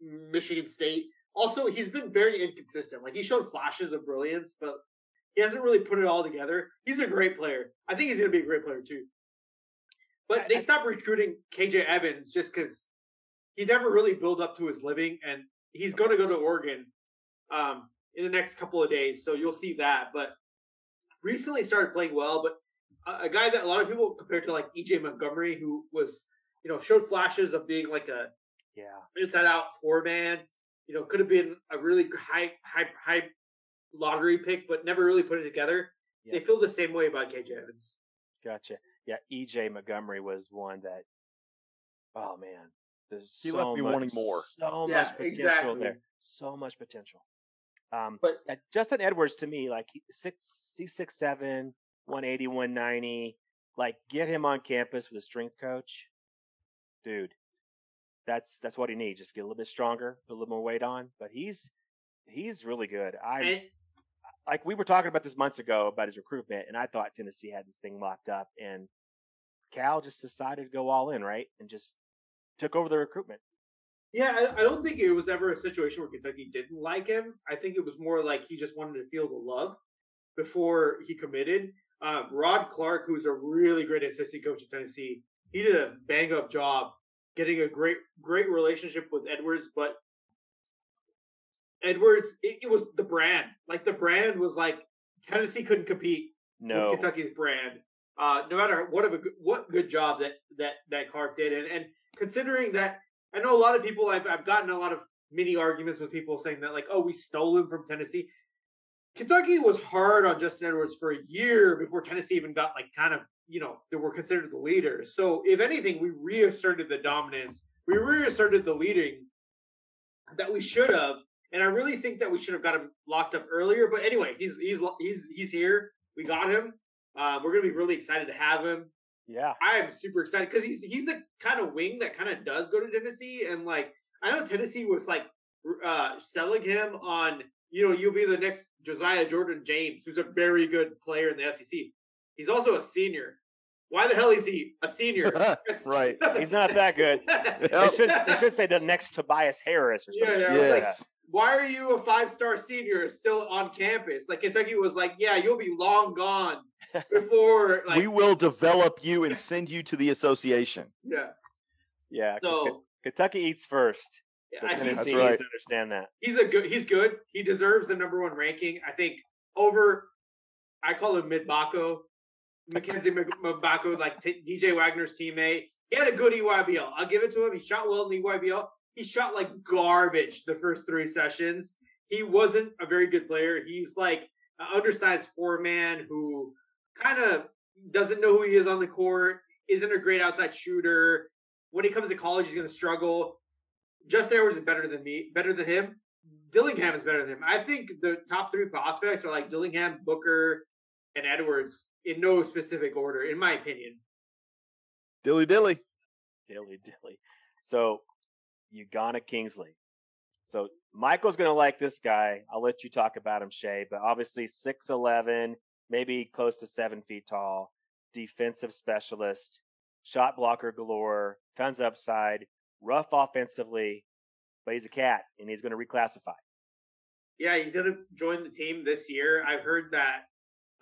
Michigan State. Also, he's been very inconsistent. Like he showed flashes of brilliance, but he hasn't really put it all together. He's a great player. I think he's going to be a great player too. But they stopped recruiting KJ Evans just because he never really built up to his living, and he's going to go to Oregon um, in the next couple of days. So you'll see that. But recently started playing well, but a, a guy that a lot of people compare to like EJ Montgomery, who was you know showed flashes of being like a Yeah. inside out four man. You know, could have been a really high high high lottery pick, but never really put it together. Yeah. They feel the same way about KJ Evans. Gotcha. Yeah, EJ Montgomery was one that. Oh man, there's He so left me much, wanting more. So Yeah, much potential exactly. there. So much potential. Um, But- uh, Justin Edwards to me, like six, he's six seven, 180, 190. Like get him on campus with a strength coach, dude. That's that's what he needs. Just get a little bit stronger, put a little more weight on. But he's he's really good. I And like we were talking about this months ago about his recruitment, and I thought Tennessee had this thing locked up, and Cal just decided to go all in, right, and just took over the recruitment. Yeah, I, I don't think it was ever a situation where Kentucky didn't like him. I think it was more like he just wanted to feel the love before he committed. Um, Rod Clark, who's a really great assistant coach at Tennessee, he did a bang up job getting a great great relationship with Edwards, but Edwards, it, it was the brand. Like the brand was like Tennessee couldn't compete No, with Kentucky's brand. Uh, no matter what of a good, what good job that that that Clark did, and and considering that I know a lot of people, I've I've gotten a lot of mini arguments with people saying that like, oh, we stole him from Tennessee. Kentucky was hard on Justin Edwards for a year before Tennessee even got like kind of you know they were considered the leaders. So if anything, we reasserted the dominance, we reasserted the leading that we should have, and I really think that we should have got him locked up earlier. But anyway, he's he's he's he's here. We got him. Uh, we're gonna be really excited to have him. Yeah, I am super excited because he's he's the kind of wing that kind of does go to Tennessee, and like I know Tennessee was like uh, selling him on you know you'll be the next Josiah Jordan James, who's a very good player in the SEC. He's also a senior. Why the hell is he a senior? Right. he's not that good. They Yep. should they should say the next Tobias Harris or something. yeah, like like- yes. Why are you a five star senior still on campus? Like Kentucky was like, yeah, you'll be long gone before like we will develop you and send you to the association. yeah. Yeah. So Kentucky eats first. So I think Tennessee That's needs right. to understand that. he's a good he's good. He deserves the number one ranking. I think over I call him mid Baco, Mackenzie Mgbako, like t- DJ Wagner's teammate. He had a good EYBL. I'll give it to him. He shot well in the EYBL. He shot like garbage the first three sessions. He wasn't a very good player. He's like an undersized four man who kind of doesn't know who he is on the court, isn't a great outside shooter. When he comes to college, he's going to struggle. Justin Edwards is better than me, better than him. Dillingham is better than him. I think the top three prospects are like Dillingham, Booker, and Edwards in no specific order, in my opinion. Dilly dilly. Dilly dilly. So Ugonna Kingsley. So Michael's gonna like this guy. I'll let you talk about him, Shay. But obviously six eleven, maybe close to seven feet tall, defensive specialist, shot blocker galore, tons upside, rough offensively, but he's a cat and he's gonna reclassify. Yeah, he's going to join the team this year. I've heard that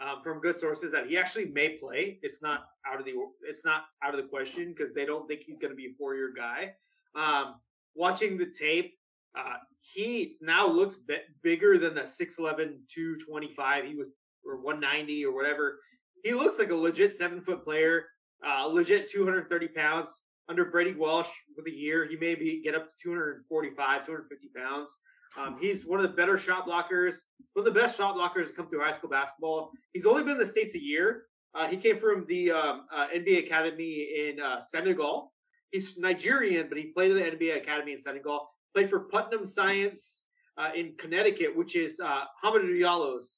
um, from good sources that he actually may play. It's not out of the it's not out of the question because they don't think he's going to be a four year guy. Um, watching the tape, uh, he now looks bi- bigger than the 6'11", 225 he was or 190 or whatever. He looks like a legit seven foot player, uh, legit 230 pounds. Under Brady Welsh with a year, he may be get up to 245, 250 pounds. Um, he's one of the better shot blockers, one of the best shot blockers to come through high school basketball. He's only been in the states a year. Uh, he came from the um, uh, NBA academy in uh, Senegal. He's Nigerian, but he played at the NBA academy in Senegal. Played for Putnam Science uh, in Connecticut, which is uh, Hamidou Diallo's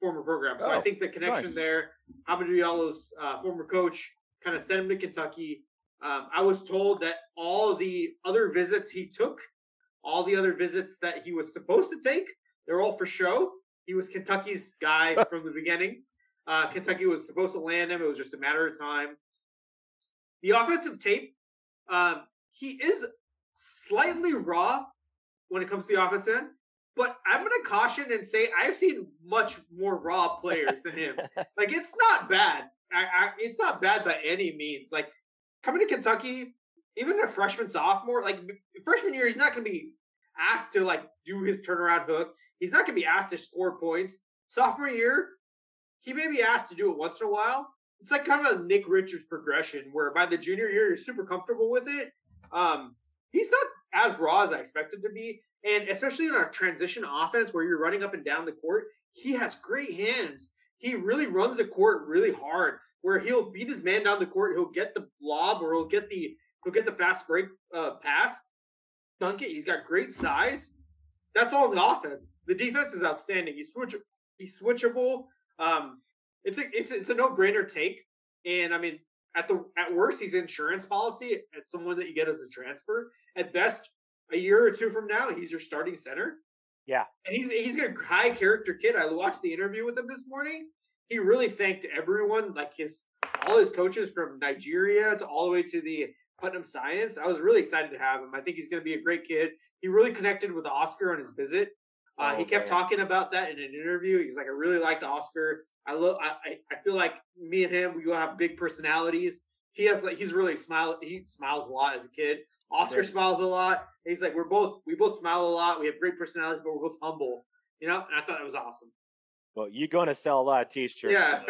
former program. So I Oh, think the connection nice. there, Hamidou Diallo's uh, former coach, kind of sent him to Kentucky. Um, I was told that all the other visits he took all the other visits that he was supposed to take, they're all for show. He was Kentucky's guy from the beginning. Uh, Kentucky was supposed to land him. It was just a matter of time. The offensive tape, um, he is slightly raw when it comes to the offense end, but I'm going to caution and say I've seen much more raw players than him. Like it's not bad. I, I, it's not bad by any means. Like coming to Kentucky, even a freshman sophomore, like freshman year, he's not going to be asked to like do his turnaround hook. He's not going to be asked to score points. Sophomore year, he may be asked to do it once in a while. It's like kind of a Nick Richards progression, where by the junior year you're super comfortable with it. Um, he's not as raw as I expected to be, and especially in our transition offense where you're running up and down the court, he has great hands. He really runs the court really hard. Where he'll beat his man down the court, he'll get the lob or he'll get the he'll get the fast break uh, pass, dunk it. He's got great size. That's all in the offense. the defense is outstanding. He's switch he's switchable. Um, it's a it's it's a no brainer take. And I mean, at the at worst, he's insurance policy at someone that you get as a transfer. At best, a year or two from now, he's your starting center. Yeah, and he's he's a high character kid. I watched the interview with him this morning. He really thanked everyone, like his all his coaches from Nigeria to all the way to the Putnam Science. I was really excited to have him. I think he's going to be a great kid. He really connected with Oscar on his visit. Uh, oh, he kept man. talking about that in an interview. He's like, I really liked Oscar. I look, I, I feel like me and him, we will have big personalities. He has like, he's really smile. He smiles a lot as a kid. Oscar right. smiles a lot. He's like, we're both, we both smile a lot. We have great personalities, but we're both humble. You know, and I thought that was awesome. Well, you're going to sell a lot of t-shirts. Yeah.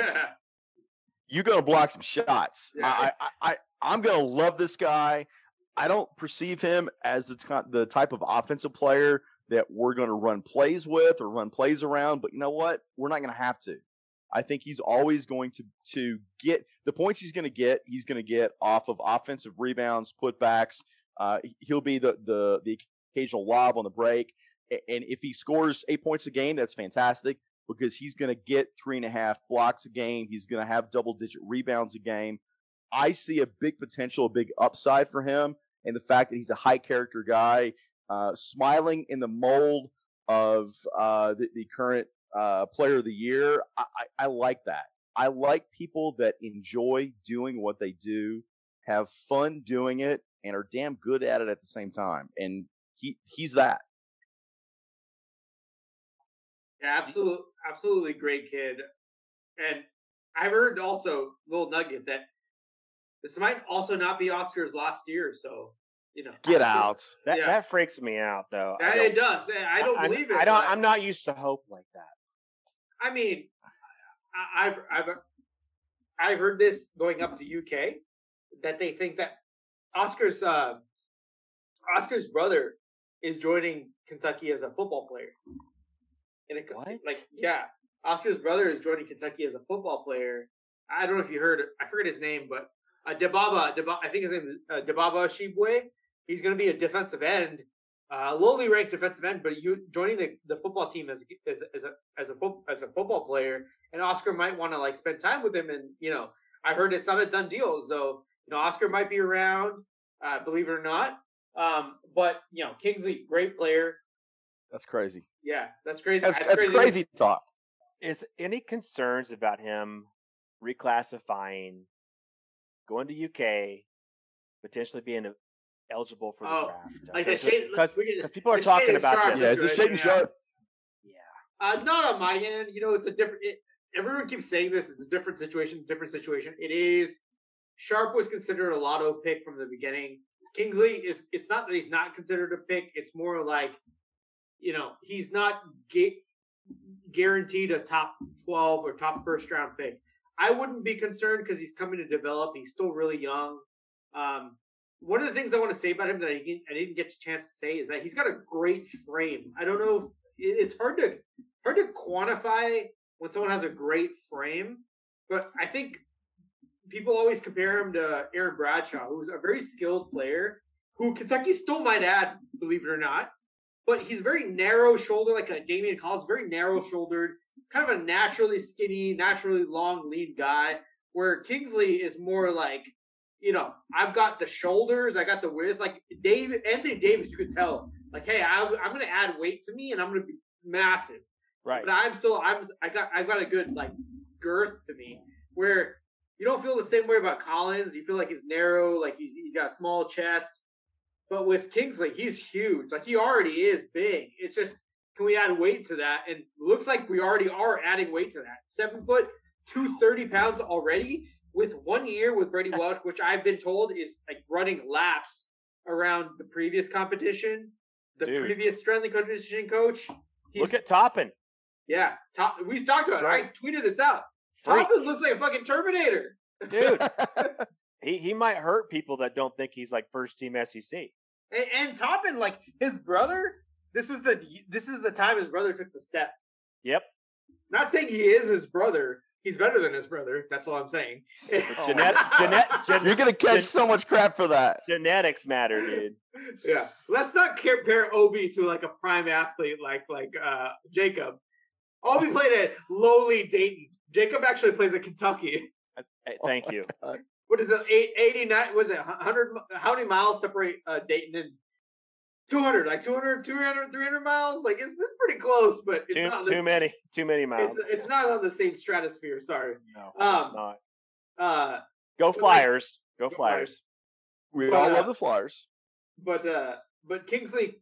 you're going to block some shots. Yeah. I, I, I, I'm going to love this guy. I don't perceive him as the, the type of offensive player that we're going to run plays with or run plays around. But you know what? We're not going to have to. I think he's always going to to get the points he's going to get. He's going to get off of offensive rebounds, putbacks. Uh, he'll be the the the occasional lob on the break, and if he scores eight points a game, that's fantastic because he's going to get three and a half blocks a game. He's going to have double digit rebounds a game. I see a big potential, a big upside for him, and the fact that he's a high character guy, uh, smiling in the mold of uh, the, the, current uh, player of the year. I, I, I like that. I like people that enjoy doing what they do, have fun doing it, and are damn good at it at the same time. And he he's that. Yeah, absolutely, absolutely great kid. And I've heard also little nugget that this might also not be Oscar's last year. So you know, get out. That yeah. that freaks me out though. That, it does. I don't I, believe I, it. I don't. I'm not used to hope like that. I mean, I've I've I've heard this going up to UK that they think that Oscar's uh, Oscar's brother is joining Kentucky as a football player. And it, what? like, yeah, Oscar's brother is joining Kentucky as a football player. I don't know if you heard. I forget his name, but uh, Dibaba, I think his name is uh, Dibaba Tshiebwe. He's going to be a defensive end, uh, lowly ranked defensive end, but you joining the, the football team as as, as a as a fo- as a football player, and Oscar might want to like spend time with him. And you know, I heard it's not a done deal, though. You know, Oscar might be around, uh, believe it or not. Um, but you know, Kingsley, great player. That's crazy. Yeah, that's crazy. That's, that's, that's crazy. crazy talk. Is any concerns about him reclassifying, going to UK, potentially being eligible for the oh, draft? Like because people are talking about this. Yeah, is it Shaedon Sharpe? Yeah, uh, not on my end. You know, it's a different. It, everyone keeps saying this. It's a different situation. Different situation. It is. Sharpe was considered a lotto pick from the beginning. Kingsley is. It's not that he's not considered a pick. It's more like you know, he's not ga- guaranteed a top 12 or top first round pick. I wouldn't be concerned because he's coming to develop. He's still really young. Um, one of the things I want to say about him that I didn't, I didn't get a chance to say is that he's got a great frame. I don't know if it's hard to hard to quantify when someone has a great frame, but I think people always compare him to Aaron Bradshaw, who's a very skilled player who Kentucky still might add, believe it or not but he's very narrow shouldered, like uh, a Daimion Collins, very narrow shouldered, kind of a naturally skinny, naturally long, lean guy. Where Kingsley is more like, you know, I've got the shoulders, I got the width. Like David Anthony Davis, you could tell, like, hey, I, I'm going to add weight to me, and I'm going to be massive. Right. But I'm still, I'm, I got, I got a good like girth to me. Where you don't feel the same way about Collins. You feel like he's narrow, like he's he's got a small chest. But with Kingsley, he's huge. Like he already is big. It's just can we add weight to that? And looks like we already are adding weight to that. Seven foot, two thirty pounds already with one year with Brady Welch, which I've been told is like running laps around the previous competition, the Dude. previous strength and conditioning coach. Look at Toppin. Yeah, Top. We talked about right. it. I tweeted this out. Toppin looks like a fucking Terminator. Dude, he he might hurt people that don't think he's like first team SEC. And, and Toppin, like his brother, this is the this is the time his brother took the step. Yep. Not saying he is his brother, He's better than his brother. That's all I'm saying. Genet- genet- gen- You're gonna catch gen- so much crap for that. genetics matter, dude. yeah. Let's not compare Obi to like a prime athlete like like uh Jacob. Obi played at lowly Dayton. Jacob actually plays at Kentucky. Hey, Thank you. What is it? Eight, 89 was it 100 how many miles separate uh Dayton and 200 like 200 200 300 miles like it's, it's pretty close but it's Too, not on the too s- many, too many miles. it's, it's not on the same stratosphere sorry no, um, it's not. uh Go like- Flyers. Go Go Flyers. We But, all uh, love the Flyers. but uh but Kingsley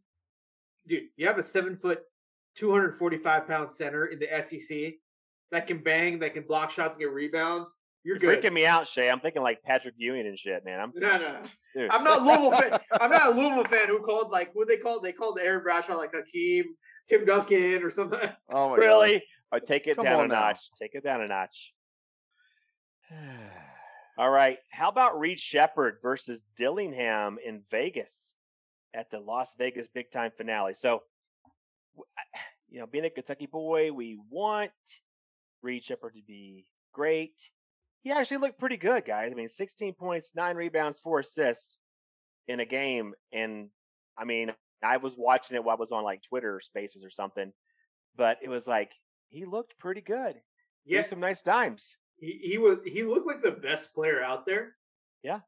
dude you have a seven foot 245 pound center in the SEC that can bang that can block shots and get rebounds you're You're freaking me out, Shay. I'm thinking like Patrick Ewing and shit, man. I'm no no no dude. I'm not a Louisville fan. I'm not a Louisville fan who called like what they called they called Aaron Bradshaw like Hakeem, Tim Duncan or something. Oh my god. really. Oh, take it Come down a now. notch. Take it down a notch. All right. How about Reed Sheppard versus Dillingham in Vegas at the Las Vegas Big Time Finale? So, you know, being a Kentucky boy, we want Reed Sheppard to be great. He actually looked pretty good, guys. I mean, 16 points, nine rebounds, four assists in a game. And I mean, I was watching it while I was on like Twitter spaces or something, but it was like he looked pretty good. Yeah, Threw some nice dimes. he, he was he looked like the best player out there. Yeah.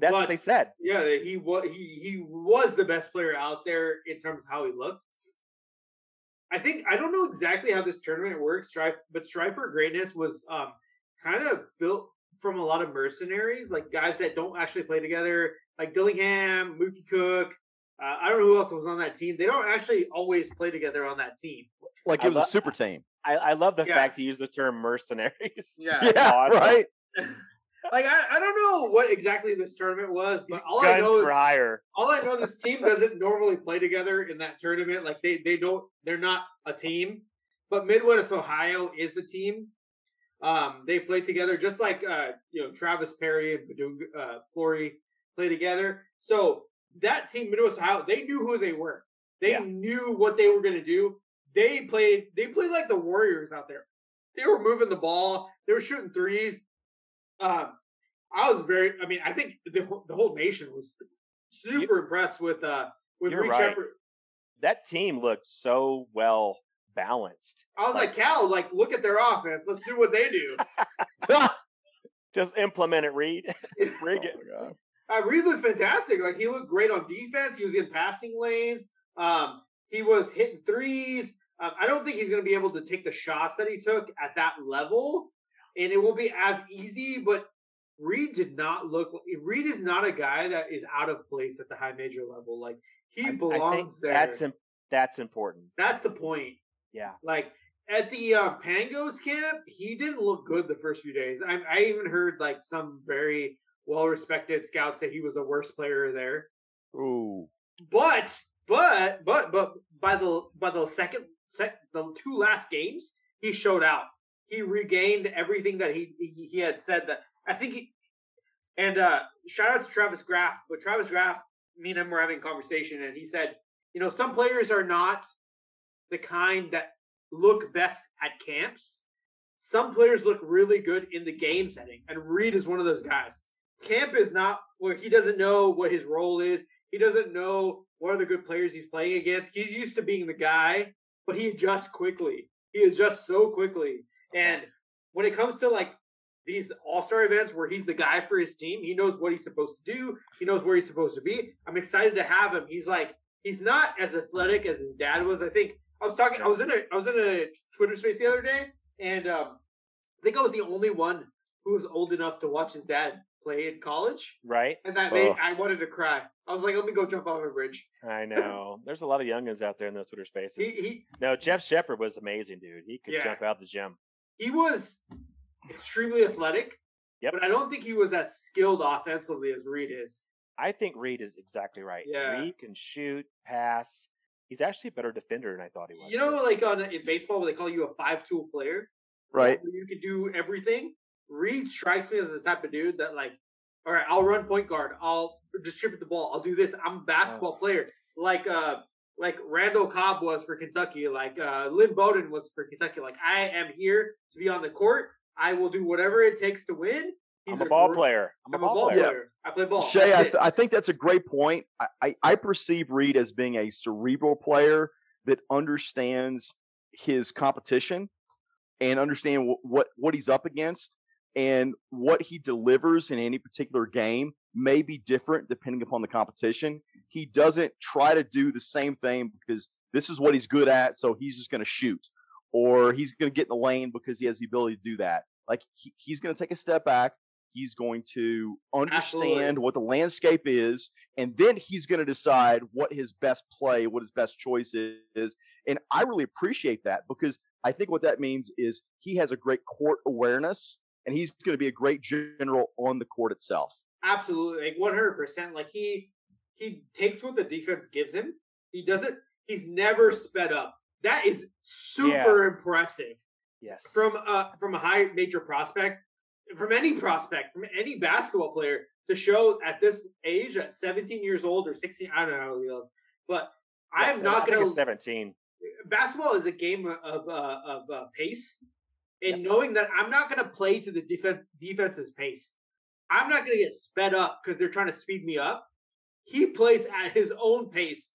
That's what they said. Yeah, he was he he was the best player out there in terms of how he looked. I think I don't know exactly how this tournament works, Strive, but Strive for Greatness was um kind of built from a lot of mercenaries, like guys that don't actually play together, like Dillingham, Mookie Cook. Uh, I don't know who else was on that team. They don't actually always play together on that team. Like it was lo- a super team. I, I love the Yeah. fact he used the term mercenaries. Yeah. Yeah, awesome. right. like I, I don't know what exactly this tournament was, but all I Guns know for hire. all I know this team doesn't normally play together in that tournament. Like they they don't they're not a team. But Midwest Ohio is a team. Um, they play together just like uh, you know Travis Perry and Badung, uh, Flory play together. So that team, Midwest Ohio, they knew who they were. They Yeah. knew what they were going to do. They played. They played like the Warriors out there. They were moving the ball. They were shooting threes. Um, I was very. I mean, I think the whole- the whole nation was super impressed with uh with Reed right. Sheppard. That team looked so well balanced. I was like, Cal, like look at their offense. Let's do what they do. Just implement it, Reed. Rig Oh it. my God. Uh, Reed looked fantastic. Like he looked great on defense. He was in passing lanes. Um, he was hitting threes. Um, I don't think he's going to be able to take the shots that he took at that level, and it won't be as easy. But Reed did not look. Reed is not a guy that is out of place at the high major level. Like he I- I think belongs there. That's im- that's important. That's the point. Yeah. Like at the uh, Pangos camp, he didn't look good the first few days. I, I even heard like some very well-respected scouts say he was the worst player there. Ooh. But but but but by the by the second sec, the two last games, he showed out. He regained everything that he he, he had said that I think he and uh shout out to Travis Graf, but Travis Graf, me and him were having a conversation and he said, you know, some players are not the kind that look best at camps. Some players look really good in the game setting, and Reed is one of those guys. Camp is not where he doesn't know what his role is. He doesn't know what are the good players he's playing against. He's used to being the guy, but he adjusts quickly. He adjusts so quickly. And when it comes to like these all-star events where he's the guy for his team, he knows what he's supposed to do. He knows where he's supposed to be. I'm excited to have him. He's like he's not as athletic as his dad was. I think I was talking. I was in a I was in a Twitter space the other day, and um, I think I was the only one who was old enough to watch his dad play in college, Right? and that made. I wanted to cry. I was like, let me go jump off a bridge. I know. There's a lot of youngins out there in those Twitter spaces. He he no, Jeff Sheppard was amazing, dude. He could Yeah. jump out the gym. he was extremely athletic, Yep. but I don't think he was as skilled offensively as Reed is. I think Reed is exactly right. Yeah. Reed can shoot, pass. He's actually a better defender than I thought he was. You know, like on in baseball, where they call you a five-tool player, Right. you can do everything. Reed strikes me as the type of dude that like, all right, I'll run point guard, I'll distribute the ball, I'll do this. I'm a basketball player, like uh, like Randall Cobb was for Kentucky, like uh, Lynn Bowden was for Kentucky. Like I am here to be on the court. I will do whatever it takes to win. I'm a ball player. I'm, I'm a ball, player. player. I play ball. Shay, I, th- I think that's a great point. I, I, I perceive Reed as being a cerebral player that understands his competition and understand w- what what he's up against and what he delivers in any particular game may be different depending upon the competition. He doesn't try to do the same thing because this is what he's good at, so he's just going to shoot, or he's going to get in the lane because he has the ability to do that. Like he, he's going to take a step back. He's going to understand Absolutely. what the landscape is, and then he's going to decide what his best play, what his best choice is. And I really appreciate that because I think what that means is he has a great court awareness, and he's going to be a great general on the court itself. Absolutely, like one hundred percent. Like he he takes what the defense gives him. He doesn't. He's never sped up. That is super impressive Yes. from a from a high major prospect, from any prospect, from any basketball player to show at this age, at seventeen years old or sixteen. I don't know how he is, but I am Yes, not going to 17. basketball is a game of uh, of uh, pace, and knowing that I'm not going to play to the defense defense's pace. I'm not going to get sped up because they're trying to speed me up. He plays at his own pace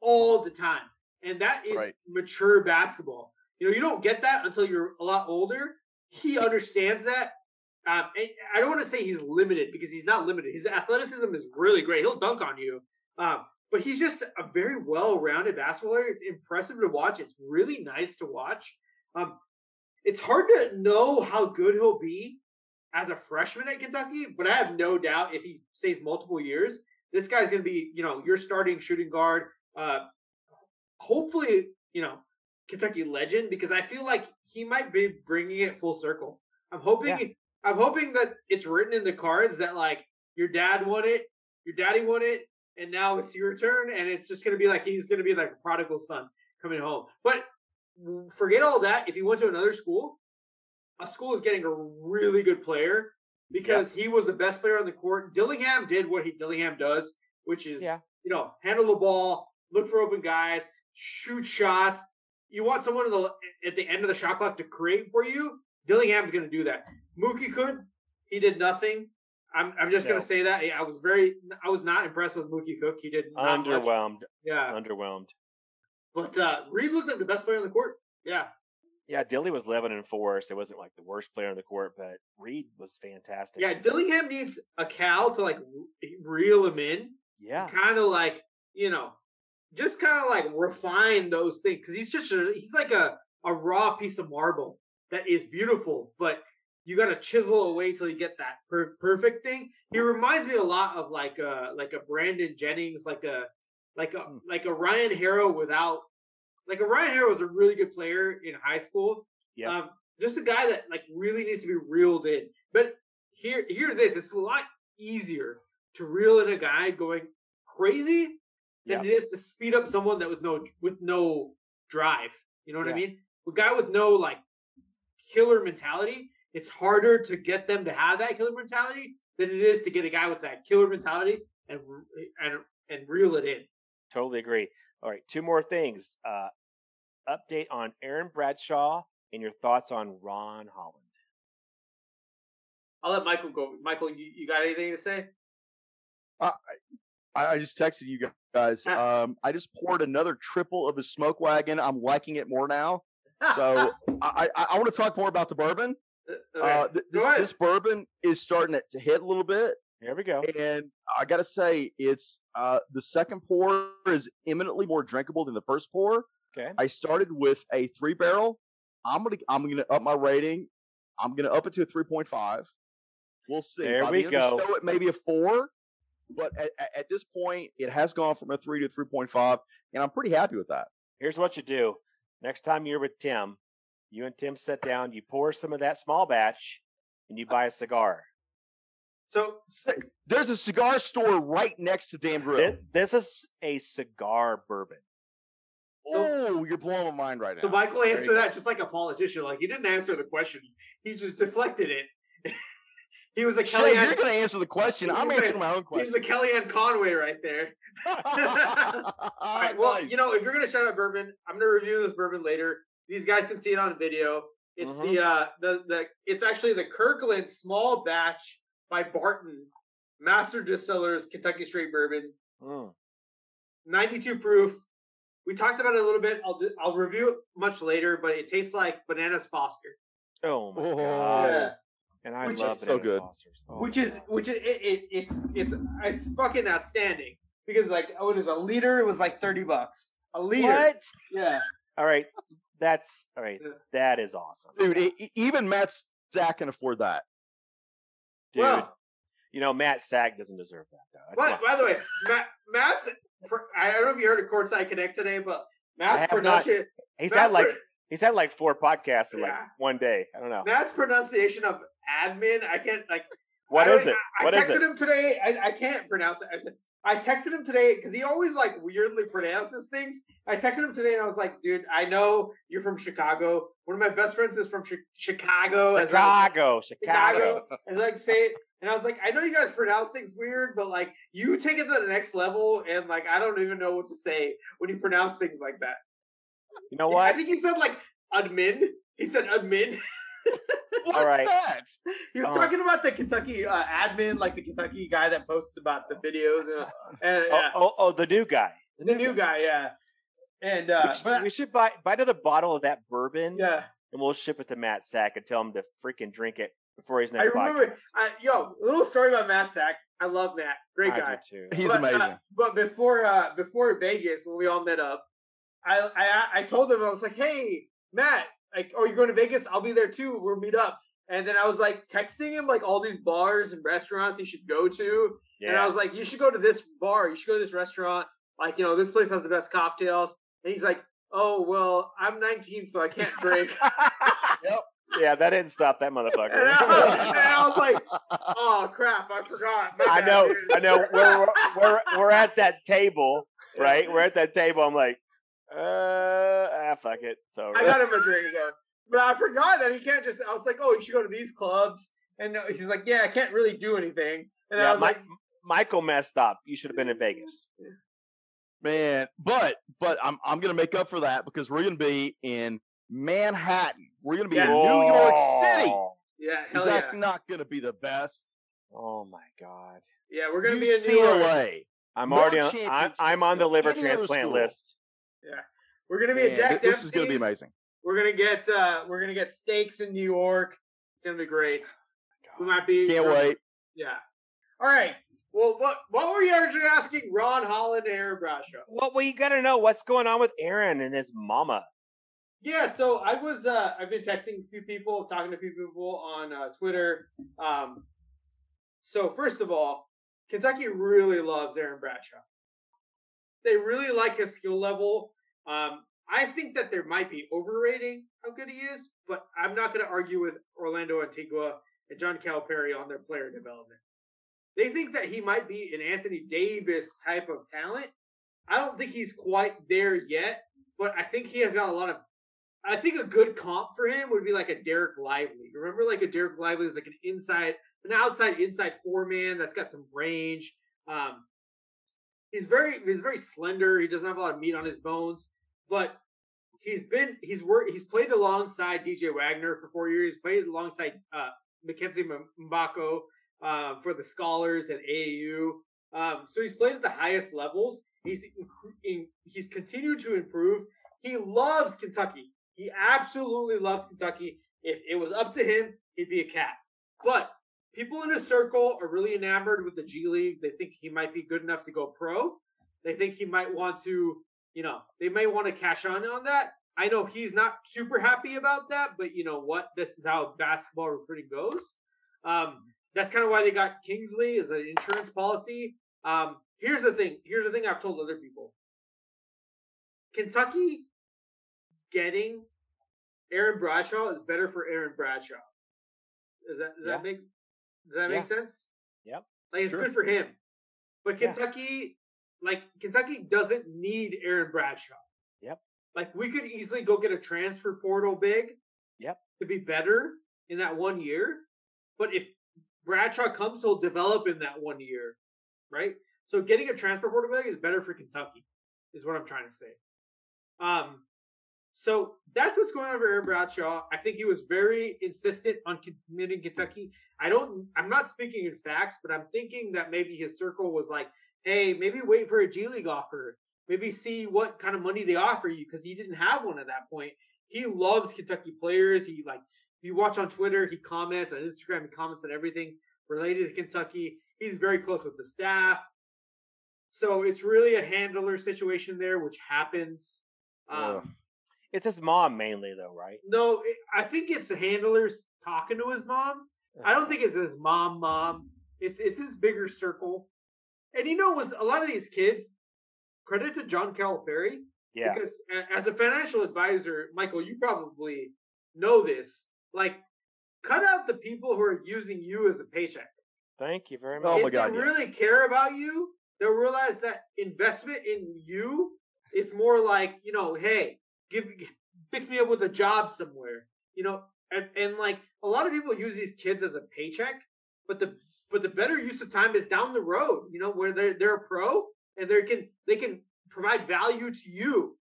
all the time, and that is Right. mature basketball. You know, you don't get that until you're a lot older. He understands that. Um, I don't want to say he's limited because he's not limited. His athleticism is really great. He'll dunk on you. Um, but he's just a very well-rounded basketball player. It's impressive to watch. It's really nice to watch. Um, it's hard to know how good he'll be as a freshman at Kentucky, but I have no doubt if he stays multiple years, this guy's going to be, you know, your starting shooting guard. Uh, hopefully, you know, Kentucky legend because I feel like he might be bringing it full circle. I'm hoping. Yeah. I'm hoping that it's written in the cards that like your dad won it, your daddy won it, and now it's your turn, and it's just gonna be like he's gonna be like a prodigal son coming home. But forget all that. If he went to another school, a school is getting a really good player because he was the best player on the court. Dillingham did what he Dillingham does, which is Yeah. you know handle the ball, look for open guys, shoot shots. You want someone the, at the end of the shot clock to create for you. Dillingham's going to do that. Mookie could. He did nothing. I'm, I'm just No. going to say that I was very I was not impressed with Mookie Cook. He did not much. Underwhelmed. Yeah, Underwhelmed. but uh, Reed looked like the best player on the court. Yeah, Yeah, Dilly was 11 and 4, so it wasn't like the worst player on the court, but Reed was fantastic. yeah. Dillingham needs a Cal to like reel him in. Yeah. kind of like you know just kind of like refine those things because he's just a he's like a a raw piece of marble that is beautiful but you got to chisel away till you get that per- perfect thing he reminds me a lot of like a like a brandon jennings like a like a Hmm. like a ryan harrow without like a ryan harrow was a really good player in high school Yeah. um just a guy that like really needs to be reeled in but here hear this it's a lot easier to reel in a guy going crazy than it is to speed up someone that with no with no drive. You know what I mean? A guy with no like killer mentality, it's harder to get them to have that killer mentality than it is to get a guy with that killer mentality and and and reel it in. Totally agree. All right, two more things. Uh, update on Aaron Bradshaw and your thoughts on Ron Holland. I'll let Michael go. Michael, you, you got anything to say? I, I just texted you guys. Um, I just poured another triple of the smoke wagon. I'm liking it more now. So I, I, I want to talk more about the bourbon. Okay. Uh, th- this, this bourbon is starting to, hit a little bit, Here we go. and I gotta say, it's uh, the second pour is eminently more drinkable than the first pour. Okay. I started with a three barrel. I'm gonna I'm gonna up my rating. I'm gonna up it to a three point five. We'll see. There By we the end of the go. show, it may be a four, but at, at- at this point, it has gone from a three to three point five, and I'm pretty happy with that. Here's what you do. Next time you're with Tim, you and Tim sit down, you pour some of that small batch, and you uh buy a cigar. so There's a cigar store right next to Dan Brew. Thi- This is a cigar bourbon. oh, you're blowing my mind right now. so now. Michael There you answered that just like a politician. Like he didn't answer the question. He just deflected it. he was a Shay, Kellyanne. you're gonna answer the question. I'm He's answering my own question. He's question. the Kellyanne Conway right there. All right. Well, Nice. you know, if you're gonna shout out bourbon, I'm gonna review this bourbon later. These guys can see it on video. It's Mhm. the uh the the it's actually the Kirkland Small Batch by Barton, Master Distillers Kentucky Straight Bourbon, Mm. 92 proof. We talked about it a little bit. I'll do, I'll review it much later, but it tastes like bananas Foster. Oh my god! Yeah. And I Which love is so good. Oh which is God. which is it, it it's it's it's fucking outstanding because like oh it is a liter it was like 30 bucks a liter what? yeah All right, that's all right. That is awesome, Dude, even Matt Zach can afford that. dude. well you know Matt Sack doesn't deserve that though. That's by, the way Matt Matt's. I don't know if you heard of Courtside Connect today but Matt's have not. pronunciation He's Matt's had like pro- he's had like four podcasts in like one day. I don't know. Matt's pronunciation of admin I can't like What I, is it? I, What I is texted it? him today. I, I can't pronounce it. I said I texted him today because he always like weirdly pronounces things. I texted him today and I was like, dude, I know you're from Chicago. One of my best friends is from Chi- Chicago. as I- Chicago, Chicago. Chicago. And like say it. And I was like, I know you guys pronounce things weird, but like you take it to the next level, and like I don't even know what to say when you pronounce things like that. You know what? I think he said like admin. He said admin. What's All right. that? He was Oh. talking about the Kentucky uh, admin, like the Kentucky guy that posts about the videos and, and Oh, yeah, oh, oh, the new guy. the new guy, yeah. And uh, we, should, but we should buy buy another bottle of that bourbon, yeah, and we'll ship it to Matt Sack and tell him to freaking drink it before his I remember. I, yo, a little story about Matt Sack. I love Matt, great I guy. do too. He's but, amazing. Uh, but before uh, before Vegas, when we all met up, I, I I told him I was like, "Hey, Matt, like, oh, you're going to Vegas? I'll be there too. We'll meet up." And then I was like texting him like all these bars and restaurants he should go to, and I was like, "You should go to this bar. You should go to this restaurant. Like, you know, this place has the best cocktails." And he's like, "Oh, well, I'm 19, so I can't drink." yeah, that didn't stop that and, I, motherfucker. and I was like, "Oh crap, I forgot." I know. I know. We're we're we're at that table, right? We're at that table. I'm like, uh, ah, fuck it. It's over. I got him a drink though. But I forgot that he can't just. I was like, oh, you should go to these clubs, and uh, he's like, yeah, I can't really do anything. And Yeah, I was Mi- like, Michael messed up. You should have been in Vegas. Man, but but I'm I'm gonna make up for that because we're gonna be in Manhattan. We're gonna be in Yeah. New York City. Oh, yeah, Is that yeah, not gonna be the best? Oh my god. yeah, we're gonna be in New York. UCLA. I'm already on. I'm, I'm on the liver transplant school. List. We're gonna be Man, at Jack th- this is gonna be amazing. We're gonna get uh we're gonna get steaks in New York. It's gonna be great. We might be. Can't wait. Yeah. All right. Well, what what were you actually asking Ron Holland and Aaron Bradshaw? Well, well, you got to know what's going on with Aaron and his mama. Yeah, so I was uh I've been texting a few people, talking to a few people on uh, Twitter. Um so first of all, Kentucky really loves Aaron Bradshaw. They really like his skill level. Um I think that there might be overrating how good he is, but I'm not going to argue with Orlando Antigua and John Calipari on their player development. They think that he might be an Anthony Davis type of talent. I don't think he's quite there yet, but I think he has got a lot of I think a good comp for him would be like a Dereck Lively. Remember, like a Dereck Lively is like an inside, an outside inside four man that's got some range. Um, he's very he's very slender. He doesn't have a lot of meat on his bones, but he's been he's worked he's played alongside DJ Wagner for four years. He's played alongside uh, Mackenzie Mgbako uh, for the Scholars at AAU. Um, so he's played at the highest levels. He's in, he's continued to improve. He loves Kentucky. He absolutely loves Kentucky. If it was up to him, he'd be a cat. But people in his circle are really enamored with the G League. They think he might be good enough to go pro. They think he might want to, you know, they may want to cash on on that. I know he's not super happy about that, but you know what? This is how basketball recruiting goes. Um, that's kind of why they got Kingsley as an insurance policy. Um, here's the thing. Here's the thing I've told other people. Kentucky getting Aaron Bradshaw is better for Aaron Bradshaw. Does that does Yeah. that make does that make sense? Yep. Like it's Sure. good for him. But Yeah. Kentucky, like Kentucky doesn't need Aaron Bradshaw. Yep. Like we could easily go get a transfer portal big. Yep. To be better in that one year. But if Bradshaw comes, he'll develop in that one year. Right? So getting a transfer portal big is better for Kentucky, is what I'm trying to say. Um So that's what's going on for Aaron Bradshaw. I think he was very insistent on committing Kentucky. I don't. I'm not speaking in facts, but I'm thinking that maybe his circle was like, "Hey, maybe wait for a G League offer. Maybe see what kind of money they offer you," because he didn't have one at that point. He loves Kentucky players. He like if you watch on Twitter, he comments on Instagram, he comments on everything related to Kentucky. He's very close with the staff. So it's really a handler situation there, which happens. Um, It's his mom mainly, though, right? no, it, I think it's the handlers talking to his mom. I don't think it's his mom, mom. It's it's his bigger circle. And you know, with a lot of these kids, credit to John Calipari Yeah. because as a financial advisor, Michael, you probably know this. Like, cut out the people who are using you as a paycheck. Thank you very Oh much. my if God, they yeah. really care about you, they'll realize that investment in you is more like, you know, hey, give fix me up with a job somewhere. You know, and, and like a lot of people use these kids as a paycheck, but the but the better use of time is down the road, you know, where they're they're a pro and they can they can provide value to you.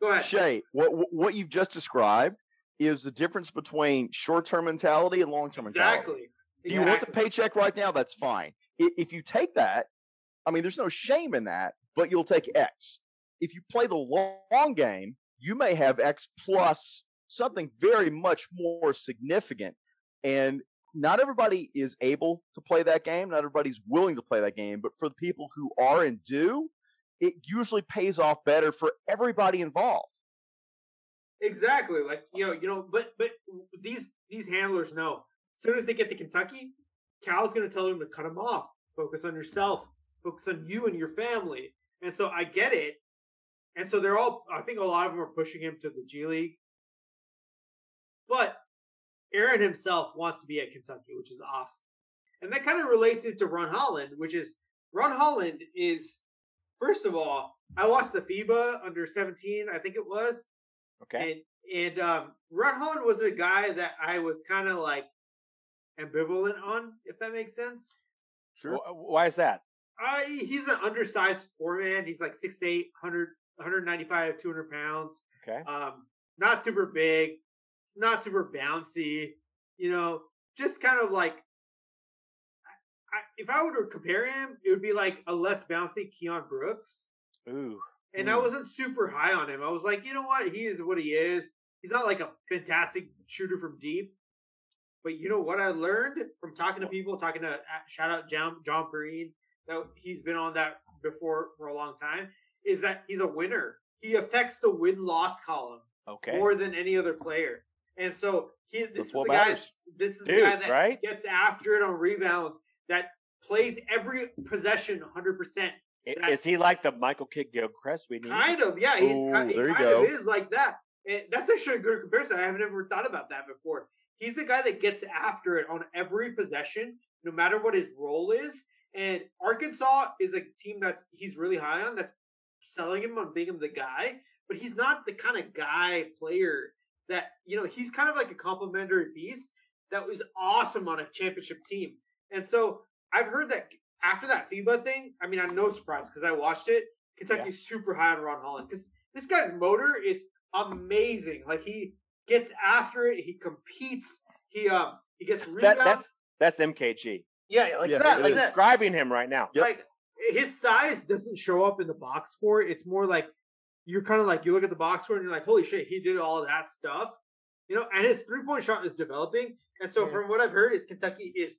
Go ahead. Shay, what what- you've just described is the difference between short-term mentality and long-term mentality. Exactly. Do you want the paycheck right now? That's fine. If you take that, I mean, there's no shame in that, but you'll take X. If you play the long game, you may have X plus something very much more significant. And not everybody is able to play that game. Not everybody's willing to play that game. But for the people who are and do, it usually pays off better for everybody involved. Exactly. Like you know, you know, but but these these handlers know as soon as they get to Kentucky, Cal's going to tell them to cut them off. Focus on yourself. Focus on you and your family. And so I get it. And so they're all. I think a lot of them are pushing him to the G League. But Aaron himself wants to be at Kentucky, which is awesome. And that kind of relates into Ron Holland, which is Ron Holland is first of all, I watched the FIBA under 17, I think it was. Okay. And and um, Ron Holland was a guy that I was kind of like ambivalent on, if that makes sense. Sure. Why is that? I he's an undersized four man. He's like 6'8", 100, 195, 200 pounds. Okay. Um, not super big, not super bouncy. You know, just kind of like. I, if I were to compare him, it would be like a less bouncy Keion Brooks. Ooh. And I wasn't super high on him. I was like, you know what? He is what he is. He's not like a fantastic shooter from deep. But you know what I learned from talking to people, talking to uh, shout out John John Perrine, that he's been on that before for a long time, is that he's a winner. He affects the win loss column Okay. more than any other player. And so he this That's is the guy this is Dude, the guy that right? gets after it on rebounds, that plays every possession 100%. I- that- Is he like the Michael Kidd Gilchrist we need? Kind of, yeah. He's Ooh, kind, he kind of is like that. And that's actually a good comparison. I have never thought about that before. He's a guy that gets after it on every possession, no matter what his role is. And Arkansas is a team that's he's really high on. That's selling him on being him the guy, but he's not the kind of guy player that you know. He's kind of like a complementary piece that was awesome on a championship team. And so I've heard that after that FIBA thing, I mean, I'm no surprise because I watched it. Kentucky's super high on Ron Holland because this guy's motor is amazing. Like he gets after it, he competes, he um he gets rebounds. That, that's that's MKG. yeah, yeah, like Yeah, that, like that. Describing him right now. Yep. Like his size doesn't show up in the box score. It's more like you're kind of like you look at the box score and you're like, holy shit, he did all that stuff. You know, and his three point shot is developing. And so Yeah. from what I've heard, is Kentucky is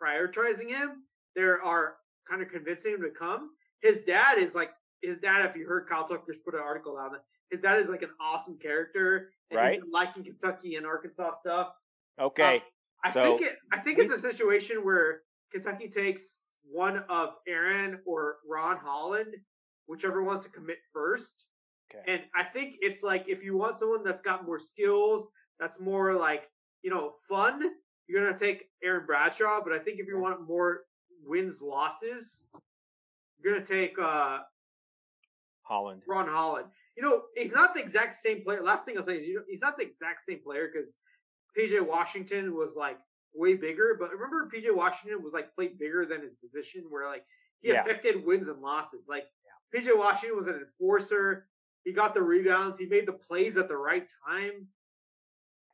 prioritizing him. There are kind of convincing him to come. His dad is like his dad. If you heard Kyle Tucker's put an article out, his dad is like an awesome character. And Right. Liking Kentucky and Arkansas stuff. Okay. Um, I so think it. I think it's a situation where Kentucky takes one of Aaron or Ron Holland, whichever wants to commit first. Okay. And I think it's like if you want someone that's got more skills, that's more like you know fun, you're gonna take Aaron Bradshaw. But I think if you want more wins losses, you're gonna take uh, Holland. Ron Holland. You know, he's not the exact same player. Last thing I'll say is, you know, he's not the exact same player because PJ Washington was like way bigger. But remember, PJ Washington was like played bigger than his position, where like he Yeah. affected wins and losses. Like PJ Washington was an enforcer. He got the rebounds. He made the plays at the right time.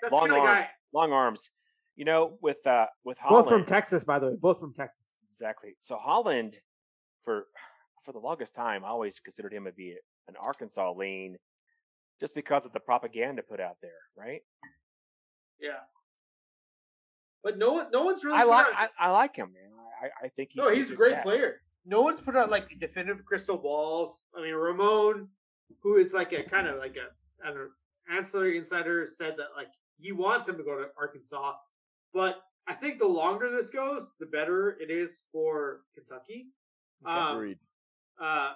That's Long the kind of arm. guy. Long arms. You know, with uh with Holland. Both from Texas, by the way. Both from Texas. Exactly. So Holland, for for the longest time, I always considered him to be an Arkansas lean, just because of the propaganda put out there, right? Yeah. But no one, no one's really. I like out- I, I like him, man. I, I think he, no, he's a great cat. player. No one's put out like definitive crystal balls. I mean, Ramon, who is like a kind of like a I don't know, ancillary insider, said that like he wants him to go to Arkansas, but I think the longer this goes, the better it is for Kentucky. Um, Agreed. uh,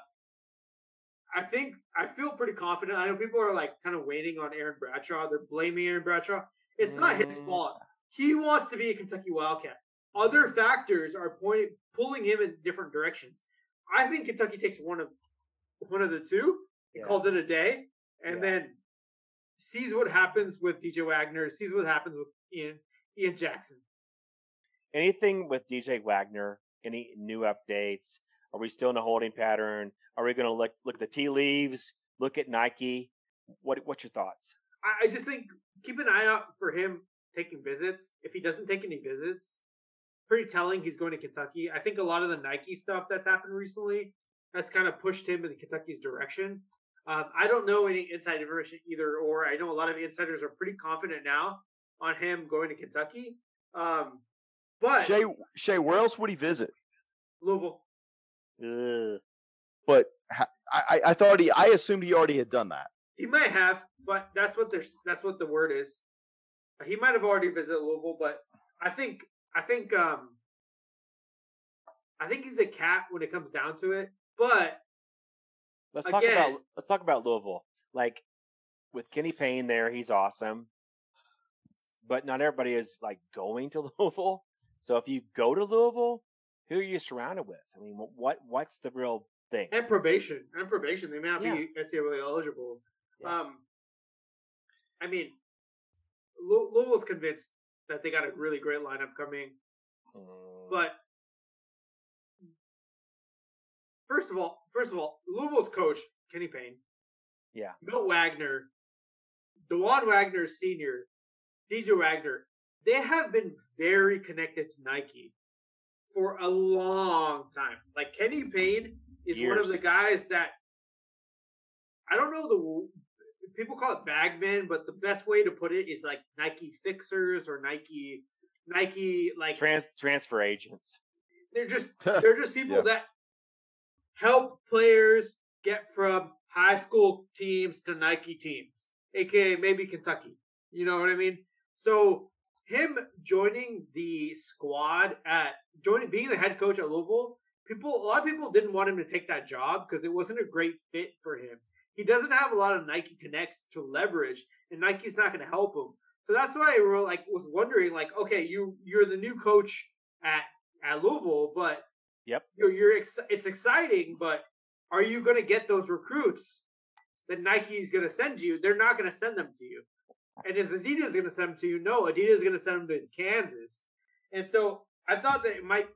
I think I feel pretty confident. I know people are like kind of waiting on Aaron Bradshaw. They're blaming Aaron Bradshaw. It's not his Mm. fault. He wants to be a Kentucky Wildcat. Other factors are pointing, pulling him in different directions. I think Kentucky takes one of one of the two and Yeah. calls it a day, and Yeah. then sees what happens with DJ Wagner, sees what happens with Ian Ian Jackson. Anything with DJ Wagner? Any new updates? Are we still in a holding pattern? Are we going to look look at the tea leaves? Look at Nike? What what's your thoughts? I, I just think keep an eye out for him taking visits. If he doesn't take any visits, pretty telling he's going to Kentucky. I think a lot of the Nike stuff that's happened recently has kind of pushed him in Kentucky's direction. Um, I don't know any inside information either, or I know a lot of insiders are pretty confident now on him going to Kentucky. Um, but Shay, Shay, where else would he visit? Louisville, Yeah. But I, I, I thought he, I assumed he already had done that. he might have, but that's what there's that's what the word is. He might have already visited Louisville, but I think I think um I think he's a cat when it comes down to it. But Let's talk about let's talk about Louisville. Like with Kenny Payne there, he's awesome. But not everybody is like going to Louisville. So if you go to Louisville, who are you surrounded with? I mean, what what's the real thing? and probation, and probation, they may not Yeah. be NCAA eligible. Yeah. Um, I mean, Louisville's convinced that they got a really great lineup coming. Mm, But first of all, first of all, Louisville's coach Kenny Payne, yeah, Milt Wagner, Dajuan Wagner Sr., DJ Wagner, they have been very connected to Nike for a long time. Like Kenny Payne is one of the guys that I don't know the people call it bagmen, but the best way to put it is like Nike fixers or Nike Nike like trans transfer agents. they're just they're just people Yeah. that help players get from high school teams to Nike teams, aka maybe Kentucky. You know what I mean? So him joining the squad at joining being the head coach at Louisville, people a lot of people didn't want him to take that job because it wasn't a great fit for him. He doesn't have a lot of Nike connects to leverage, and Nike's not going to help him. So that's why I were like was wondering, like, okay, you you're the new coach at at Louisville, but Yep. you're you're ex- it's exciting, but are you going to get those recruits that Nike is going to send you? They're not going to send them to you. And is Adidas going to send them to you? No, Adidas is going to send them to Kansas. And so I thought that it might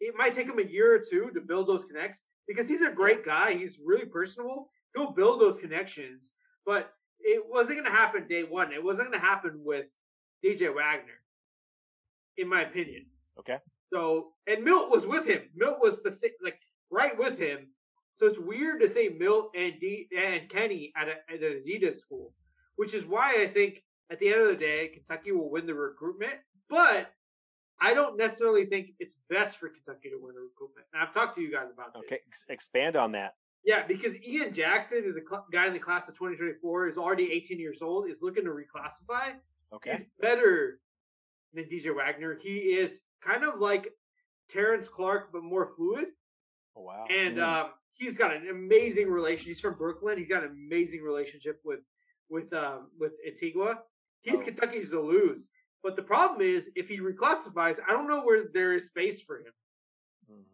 it might take him a year or two to build those connects because he's a great guy. He's really personable. He'll build those connections, but it wasn't going to happen day one. It wasn't going to happen with DJ Wagner, in my opinion. Okay. So and Milt was with him. Milt was the like right with him. So it's weird to say Milt and D and Kenny at, a, at an Adidas school, which is why I think at the end of the day Kentucky will win the recruitment. But I don't necessarily think it's best for Kentucky to win the recruitment. And I've talked to you guys about this. Okay, expand on that. Yeah, because Ian Jackson is a cl- guy in the class of 2024. is already 18 years old. Is looking to reclassify. Okay, He's better than DJ Wagner. He is kind of like Terrence Clarke, but more fluid. oh, wow. And Mm. um, he's got an amazing relation. He's from Brooklyn. He's got an amazing relationship with with um, with Antigua. He's Oh. Kentucky's to lose. But the problem is, if he reclassifies, I don't know where there is space for him. Mhm.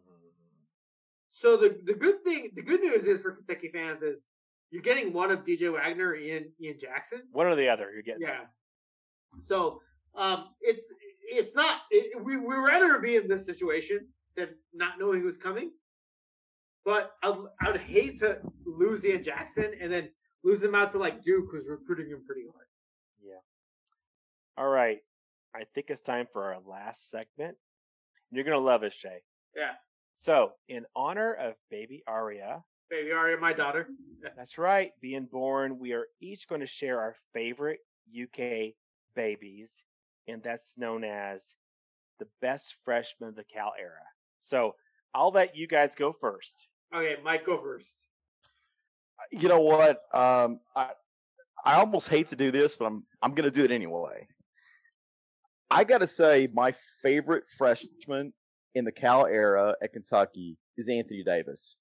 So the the good thing, the good news is for Kentucky fans is you're getting one of DJ Wagner and Ian, Ian Jackson. one or the other. You're getting Yeah. So um, it's it's not it, we we rather be in this situation than not knowing who's coming. but I would, I would hate to lose Ian Jackson and then lose him out to like Duke, who's recruiting him pretty hard. Yeah. All right. I think it's time for our last segment. You're gonna love it, Shay. Yeah. So, in honor of baby Aria, Baby Aria, my daughter. that's right, being born, we are each going to share our favorite UK babies, and that's known as the best freshman of the Cal era. So, I'll let you guys go first. Okay, Mike, go first. You know what? Um, I I almost hate to do this, but I'm I'm gonna do it anyway. I gotta say, my favorite freshman in the Cal era at Kentucky is Anthony Davis,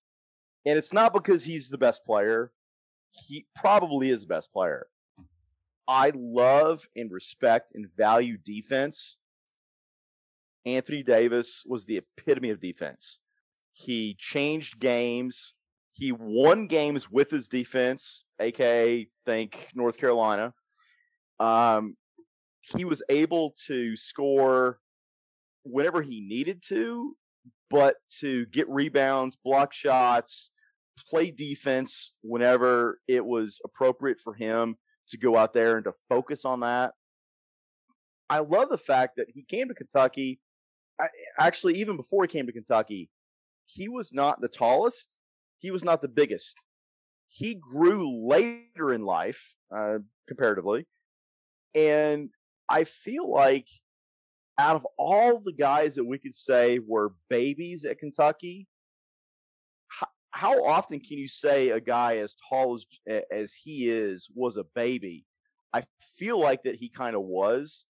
and it's not because he's the best player. He probably is the best player. I love and respect and value defense. Anthony Davis was the epitome of defense. He changed games. He won games with his defense, aka think North Carolina. Um, he was able to score whenever he needed to, but to get rebounds, block shots, play defense whenever it was appropriate for him to go out there and to focus on that. I love the fact that he came to Kentucky. I, actually, even before he came to Kentucky, he was not the tallest. He was not the biggest. He grew later in life, uh, comparatively. And I feel like out of all the guys that we could say were babies at Kentucky, how, how often can you say a guy as tall as as he is was a baby? I feel like that he kind of was,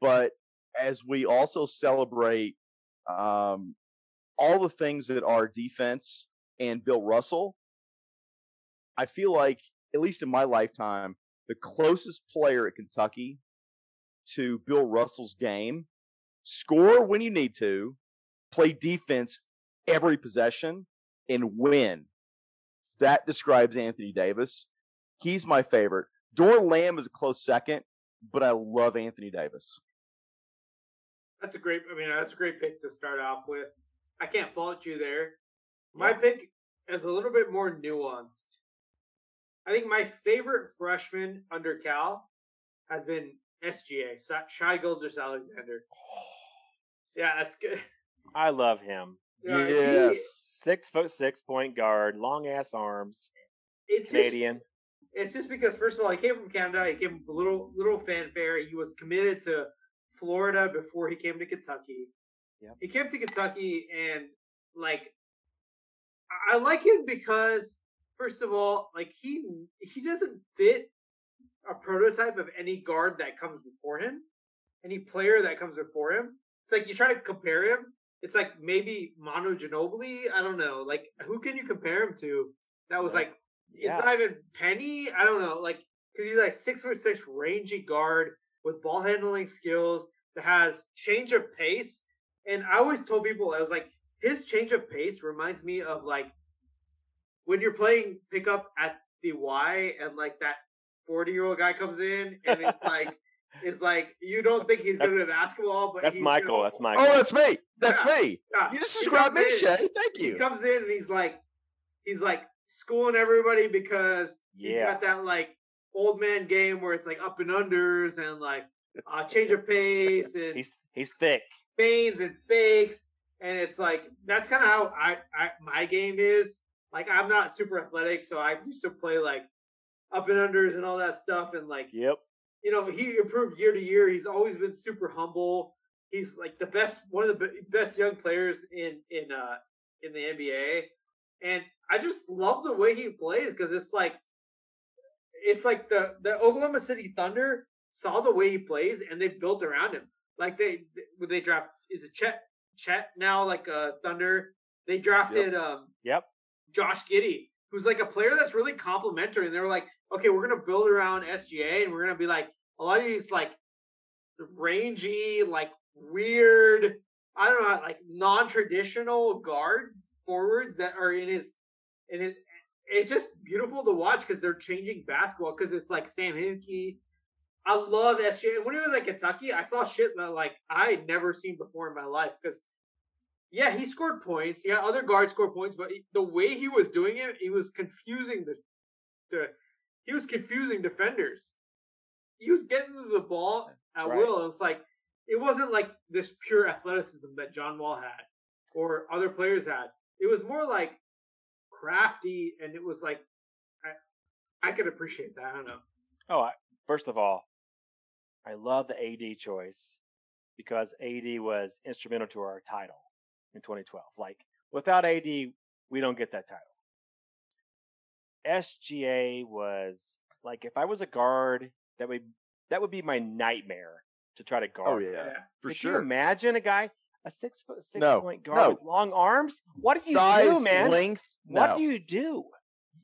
but as we also celebrate um, all the things that are defense and Bill Russell, I feel like, at least in my lifetime, the closest player at Kentucky to Bill Russell's game score when you need to, play defense every possession, and win. That describes Anthony Davis. He's my favorite. Doron Lamb is a close second, but I love Anthony Davis. That's a great. I mean, that's a great pick to start off with. I can't fault you there. My pick is a little bit more nuanced. I think my favorite freshman under Cal has been SGA, Shai Gilgeous Alexander. Oh. Yeah, that's good. I love him. Yeah, he- yes. Six foot six point guard, long ass arms, it's just, Canadian. it's just because first of all, he came from Canada. He came with a little little fanfare. He was committed to Florida before he came to Kentucky. Yep. He came to Kentucky and like I- I like him because first of all, like he he doesn't fit a prototype of any guard that comes before him, any player that comes before him. It's like you try to compare him. It's like maybe Manu Ginobili. I don't know. Like who can you compare him to? That was like Yeah. it's not even Penny. I don't know. Like because he's like six foot six, rangy guard with ball handling skills that has change of pace. And I always told people I was like, his change of pace reminds me of like when you're playing pickup at the Y and like that 40 year old guy comes in and it's like it's like you don't think he's good at basketball, but That's he's Michael. gonna- That's Michael. Oh, that's me. That's Yeah. me. Yeah. You just He described me, in- Shay. Thank He you. comes in and he's like he's like schooling everybody because he's got that like old man game where it's like up and unders and like uh, change of pace and He's he's thick. feigns and fakes, and it's like that's kind of how I, I my game is. Like I'm not super athletic, so I used to play like up and unders and all that stuff, and like Yep. You know he improved year to year. He's always been super humble. He's like the best, one of the best young players in in uh in the NBA, and I just love the way he plays because it's like it's like the the Oklahoma City Thunder saw the way he plays and they built around him. Like they when they draft is it Chet Chet now like uh Thunder they drafted um Yep. Josh Giddey who's like a player that's really complimentary and they were like okay we're gonna build around SGA and we're gonna be like a lot of these like rangy like weird I don't know like non-traditional guards forwards that are in his in it it's just beautiful to watch because they're changing basketball because it's like Sam Hinkie I love SGA. When he was at Kentucky, I saw shit that like I had never seen before in my life because yeah, he scored points. Yeah, other guards scored points, but the way he was doing it, he was confusing the the he was confusing defenders. He was getting to the ball at right. will. It's like it wasn't like this pure athleticism that John Wall had or other players had. It was more like crafty, and it was like I I could appreciate that. I don't know. Oh, I, first of all, I love the AD choice because AD was instrumental to our title in 2012. Like without AD, we don't get that title. SGA was like if I was a guard, that would that would be my nightmare to try to guard. Oh yeah, Yeah. for Could sure. you imagine a guy, a six foot six No, point guard no. with long arms? What do you Size, do, man? length. What do you do?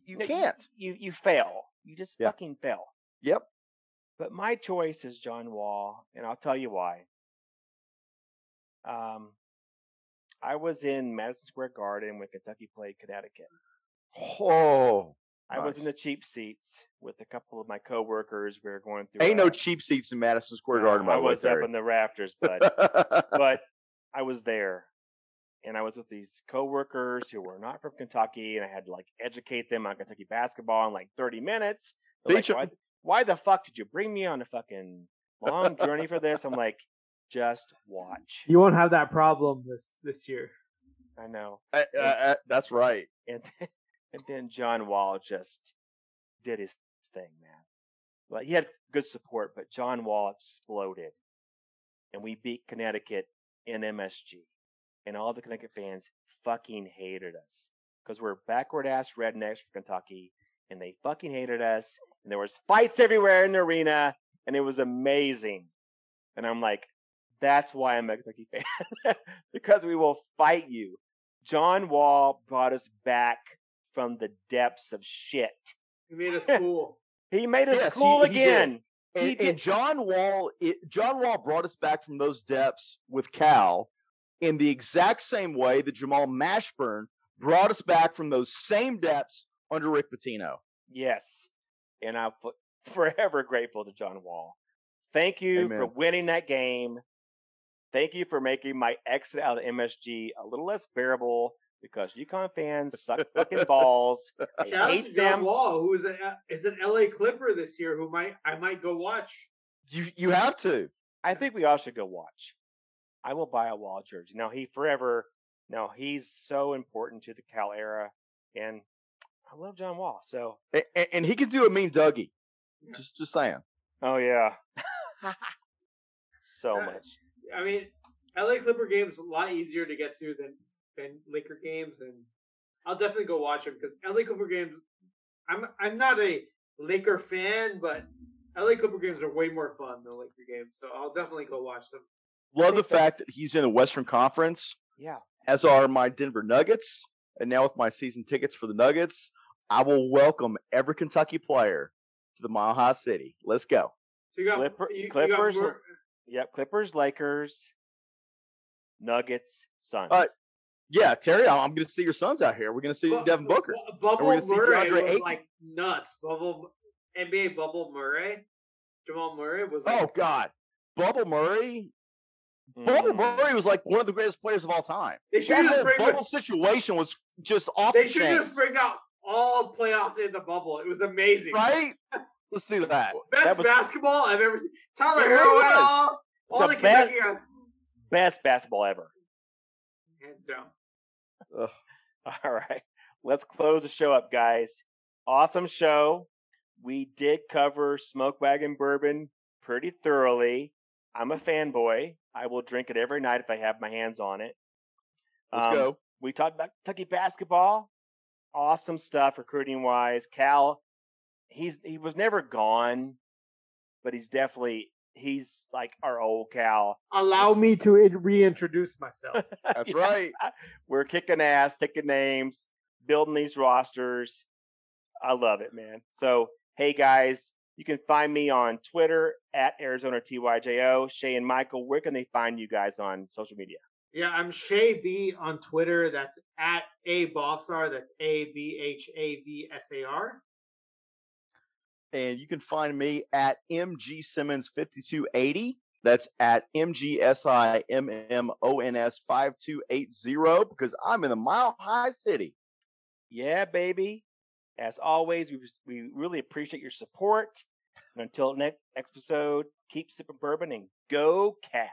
you No, can't. You you fail. You just Yeah. fucking fail. Yep. But my choice is John Wall, and I'll tell you why. Um, I was in Madison Square Garden when Kentucky played Connecticut. Oh, I was in the cheap seats with a couple of my coworkers. We were going through. ain't no cheap seats in Madison Square no, Garden. By I the way, was up Terry. in the rafters, but but I was there, and I was with these coworkers who were not from Kentucky, and I had to like educate them on Kentucky basketball in like 30 minutes. They're Teach like, 'em. why, why the fuck did you bring me on a fucking long journey for this? I'm like, just watch. You won't have that problem this this year. I know. Uh, uh, uh, that's right. And then, and then John Wall just did his thing, man. Like he had good support, but John Wall exploded, and we beat Connecticut in MSG, and all the Connecticut fans fucking hated us because we're backward ass rednecks from Kentucky, and they fucking hated us, and there was fights everywhere in the arena, and it was amazing. And I'm like, that's why I'm a Kentucky fan because we will fight you. John Wall brought us back from the depths of shit. He made us cool. He made us Yes, he- cool he did. again. He And, did- and John Wall, it, John Wall brought us back from those depths with Cal in the exact same way that Jamal Mashburn brought us back from those same depths under Rick Pitino. Yes. And I'm forever grateful to John Wall. Thank you for winning that game. Thank you for making my exit out of MSG a little less bearable because UConn fans suck fucking balls. I Shout out to John them. Wall, who is a is an LA Clipper this year, who might I might go watch. You you have to. I think we all should go watch. I will buy a Wall jersey. Now he forever. No, he's so important to the Cal era, and I love John Wall. So, A- a- and he can do a mean Dougie. Yeah. Just just saying. oh yeah, so Uh, much. I mean, LA Clipper games a lot easier to get to than than Laker games, and I'll definitely go watch them because LA Clipper games. I'm I'm not a Laker fan, but LA Clipper games are way more fun than Laker games, so I'll definitely go watch them. Love the think that- fact that he's in the Western Conference, Yeah, as are my Denver Nuggets. And now with my season tickets for the Nuggets, I will welcome every Kentucky player to the Mile High City. Let's go. So you got Clipper- you, you Clippers got more, yep. Clippers, Lakers, Nuggets, Suns. Uh, Yeah, Terry, I'm going to see your Suns out here. We're going to see Bu- Devin Booker. Bu- Bubble gonna see Murray DeAndre was Ayton. like nuts. Bubble NBA Bubble Murray, Jamal Murray was. Like, Oh Like, God, Bubble Murray. Bubble Mm. Murray was like one of the greatest players of all time. They should That just bring. bubble situation was just off They the should chain, just bring out all playoffs in the bubble. It was amazing. right? Let's do that. Best That was- basketball I've ever seen. Tyler It Herro really went was. off. All The the Kentucky guys. Best basketball ever. Hands down. Ugh. All right, let's close the show up, guys. Awesome show. We did cover Smoke Wagon Bourbon pretty thoroughly. I'm a fanboy. I will drink it every night if I have my hands on it. Let's Um, go. We talked about Kentucky basketball. Awesome stuff recruiting wise. Cal, he's he was never gone, but he's definitely he's like our old Cal. Allow me to reintroduce myself. That's Yeah. right. We're kicking ass, taking names, building these rosters. I love it, man. So, hey guys, you can find me on Twitter at Arizona TYJO. Shay and Michael, where can they find you guys on social media? Yeah, I'm Shay B on Twitter. That's at A Bhavsar. That's A B H A V S A R. And you can find me at MG Simmons 5280 That's at MGSIMMONS5280 because I'm in the Mile High City. Yeah, baby. As always, we, we really appreciate your support. And until next episode, keep sipping bourbon and go cats.